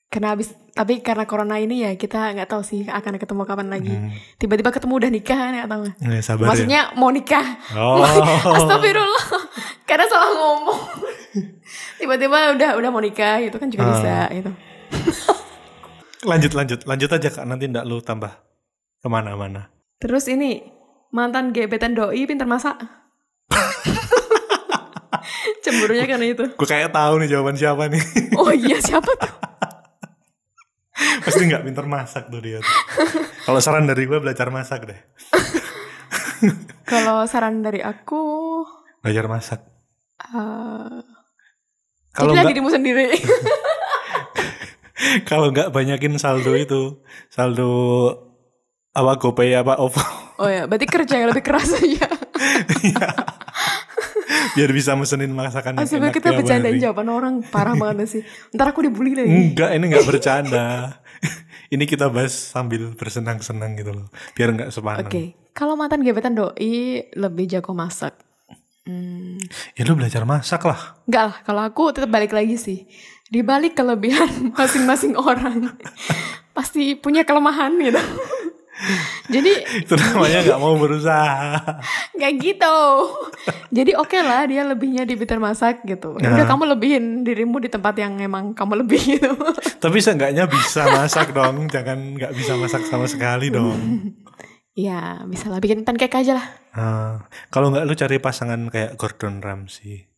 Karena habis tapi karena corona ini ya kita nggak tahu sih akan ketemu kapan lagi. Hmm. Tiba-tiba ketemu udah nikah nggak tahu. Eh, sabar ya. Maksudnya mau nikah. Oh. Astagfirullah. Karena salah ngomong. Tiba-tiba udah udah mau nikah gitu kan juga Ah. bisa gitu. lanjut lanjut lanjut aja kak nanti ndak lu tambah ke mana-mana. Terus ini mantan gebetan doi pinter masak. Cemburunya karena itu. Gue kayak tahu nih jawaban siapa nih. Oh iya siapa tuh? Pasti nggak pinter masak tuh dia. Kalau saran dari gue belajar masak deh. Kalau saran dari aku, Belajar masak. uh, Kalau nggak dirimu sendiri. kalau nggak banyakin saldo itu saldo apa GoPay apa OVO oh ya, berarti kerja yang lebih keras aja. biar bisa mesenin masakan yang Asyik enak kita bercandain hari. jawaban orang parah banget sih. Ntar aku dibully lagi. Enggak, ini nggak bercanda. Ini kita bahas sambil bersenang-senang gitu loh. Biar nggak sepanang. Oke, kalau mantan gebetan doi lebih jago masak. Hmm, Ya lu belajar masak lah. enggak lah, kalau aku tetap balik lagi sih. Di balik kelebihan masing-masing orang, pasti punya kelemahan gitu. Jadi Itu namanya nggak mau berusaha. nggak gitu. Jadi oke lah dia lebihnya di pintar masak gitu. Ya Udah Nah. kamu lebihin dirimu di tempat yang emang kamu lebih gitu. Tapi seenggaknya bisa masak dong. Jangan nggak bisa masak sama sekali dong. ya bisa lah bikin pancake aja lah. Ah, kalau nggak lu cari pasangan kayak Gordon Ramsay.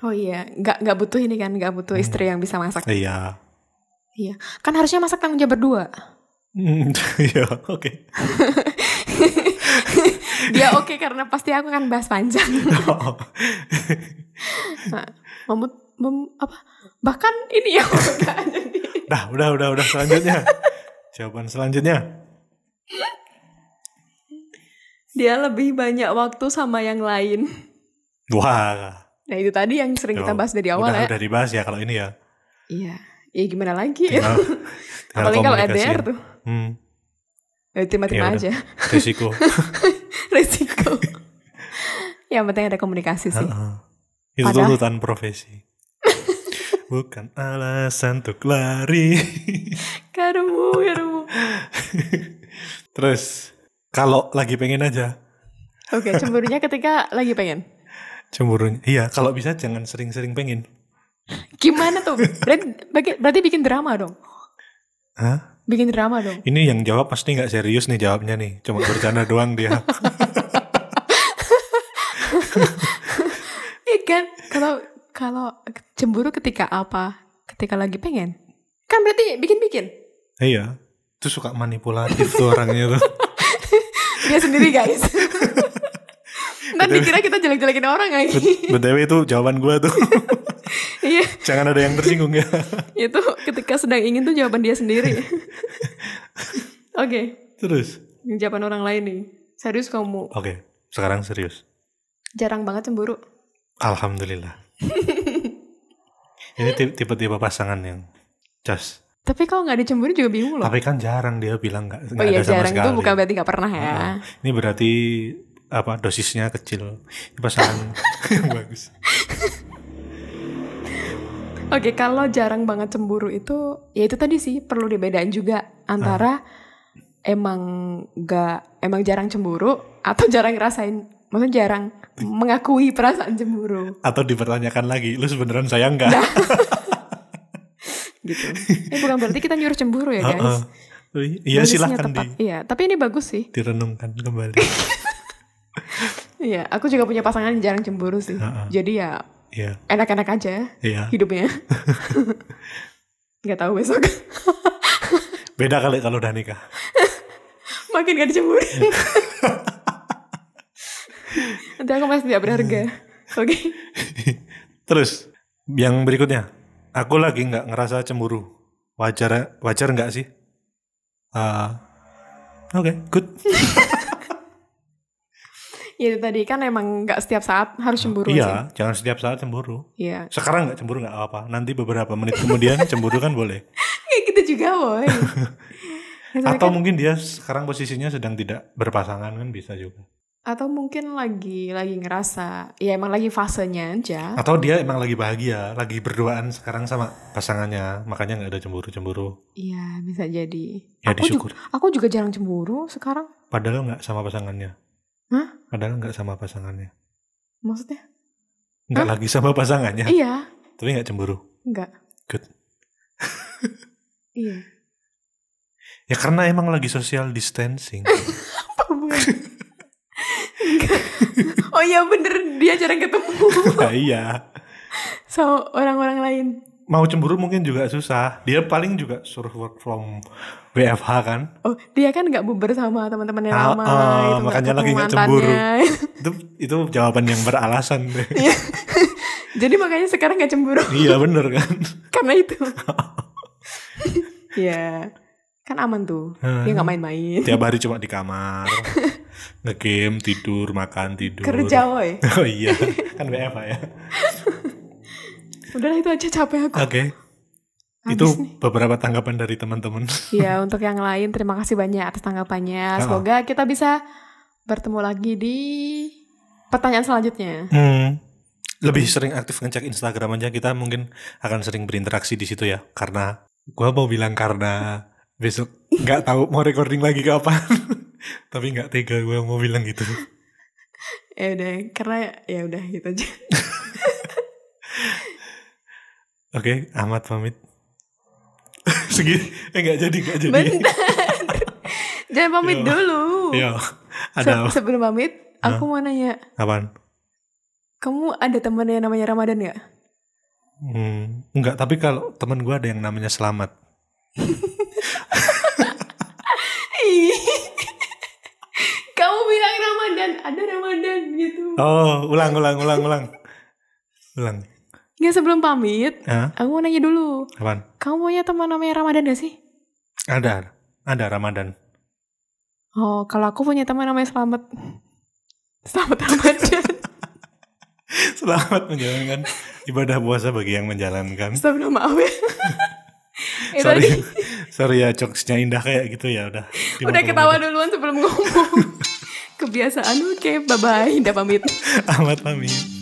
Oh iya, nggak nggak butuh ini kan, nggak butuh istri yang bisa masak. Iya. Iya, kan harusnya masak tanggung jawab berdua. Hmm, Iya, oke. Dia oke karena pasti aku akan bahas panjang. Oh, Nah, memut, mem- apa? Bahkan ini ya nggak jadi. Dah, udah, udah, udah. Selanjutnya. Jawaban selanjutnya. Dia lebih banyak waktu sama yang lain. Wah. Nah itu tadi yang sering kita Yo, bahas dari awal udah, ya. Udah dibahas ya kalau ini ya. Iya. Ya gimana lagi? Tinggal, tinggal Apalagi kalau. LDR tuh. Hmm, Ya Ya terima-terima udah. aja. risiko. Resiko. yang penting ada komunikasi sih. Heeh. Itu Padahal- tuntutan profesi. Bukan alasan untuk lari. Karumu, karumu. Terus, kalau lagi pengen aja. Oke, cemburunya ketika lagi pengen. Cemburu. Iya, kalau bisa jangan sering-sering pengen. Gimana tuh? Berarti, berarti bikin drama dong. Hah? Bikin drama dong. Ini yang jawab pasti nggak serius nih jawabnya nih. Cuma bercanda doang dia. Iya kan? Kalau kalau cemburu ketika apa? Ketika lagi pengen. Kan berarti bikin-bikin. iya. Itu suka manipulatif tuh orangnya tuh. Dia sendiri guys. Nanti dikira kita jelek-jelekin orang lagi. BTW itu jawaban gua tuh. Iya, Jangan ada yang tersinggung ya. itu ketika sedang ingin tuh jawaban dia sendiri. Oke, Terus. jawaban orang lain nih. Serius kamu Oke, sekarang serius. jarang banget cemburu. Alhamdulillah. Ini ti- tipe-tipe pasangan yang just. Tapi kalau nggak dicemburu juga bingung loh. Tapi kan jarang dia bilang nggak Oh iya ada sama jarang sekali. itu bukan berarti nggak pernah ya. Ini berarti apa dosisnya kecil. Pasangan yang bagus. Oke, kalau jarang banget cemburu itu, ya itu tadi sih perlu dibedain juga antara emang nggak emang jarang cemburu atau jarang ngerasain, maksudnya jarang mengakui perasaan cemburu Atau dipertanyakan lagi, lu sebeneran sayang nggak? gitu. Ini bukan berarti kita nyuruh cemburu ya guys. Heeh. Iya Dosisnya silahkan tepat. di, Iya, tapi ini bagus sih. direnungkan kembali. Iya, aku juga punya pasangan yang jarang cemburu sih. Heeh. Jadi ya Iya, enak-enak aja iya. hidupnya. Nggak tahu besok. Beda kali kalau udah nikah. Makin gak dicemburu. Nanti aku masih tidak berharga. Oke. Terus yang berikutnya, aku lagi nggak ngerasa cemburu. Wajar wajar nggak sih? Ah, Oke, good. Ya itu tadi kan emang nggak setiap saat harus cemburu sih. Iya, jangan setiap saat cemburu. Iya. Sekarang nggak cemburu nggak apa. Nanti beberapa menit kemudian cemburu kan boleh. Kayak gitu juga boy. Ya, Atau kan- mungkin dia sekarang posisinya sedang tidak berpasangan kan bisa juga. atau mungkin lagi lagi ngerasa ya emang lagi fasenya aja. Atau dia emang lagi bahagia, lagi berduaan sekarang sama pasangannya, makanya nggak ada cemburu-cemburu. Iya bisa jadi. Ya aku, disyukur. juga, aku juga jarang cemburu sekarang. Padahal nggak sama pasangannya. Hah? Padahal nggak sama pasangannya. Maksudnya? Nggak Hah? lagi sama pasangannya, Iya. tapi nggak cemburu. Enggak. Good. iya. Ya karena emang lagi social distancing. Oh iya bener dia jarang ketemu nah, iya. sama orang-orang lain. Mau cemburu mungkin juga susah. Dia paling juga suruh work from WFH kan. Oh, dia kan nggak bubar sama teman-teman yang Ah, lama, ah, itu makanya lagi nggak cemburu. Itu itu jawaban yang beralasan. deh. Iya. Jadi makanya sekarang nggak cemburu iya bener kan. karena itu. Iya, kan aman tuh. Dia nggak main-main. Tiap hari cuma di kamar. Ngegame, tidur, makan, tidur. Kerja woy. Oh iya, kan WFH ya. Udah itu aja capek aku. Oke. Itu Habis nih. beberapa tanggapan dari teman-teman. Ya, untuk yang lain terima kasih banyak atas tanggapannya. Semoga kita bisa bertemu lagi di pertanyaan selanjutnya. Hmm, lebih sering aktif ngecek Instagram aja kita mungkin akan sering berinteraksi di situ ya. Karena gua mau bilang karena besok nggak tahu mau recording lagi kapan. Tapi nggak tega gue mau bilang gitu. Ya udah, karena ya udah gitu aja. Oke, Ahmad pamit. Segini, eh nggak jadi, nggak jadi. Bentar. Jangan pamit Yo. dulu. Yo, Se- ada apa? sebelum pamit, aku mau nanya, Apaan? kamu ada teman yang namanya Ramadan ya? Hmm, enggak, tapi kalau teman gue ada yang namanya Selamat. Kamu bilang Ramadan, ada Ramadan gitu. Oh, ulang, ulang, ulang, ulang. Ulang. Nggak sebelum pamit, Hah? aku mau nanya dulu. Apaan? Kamu punya teman namanya Ramadan gak sih? Ada, ada Ramadan. Oh, kalau aku punya teman namanya Selamat. Selamat Ramadan. Selamat menjalankan ibadah puasa bagi yang menjalankan. Sebelum maaf ya. Itu sorry, tadi sorry ya jokesnya indah kayak gitu ya udah. udah ketawa duluan sebelum ngomong. Kebiasaan oke, bye bye, udah pamit. Ahmad pamit.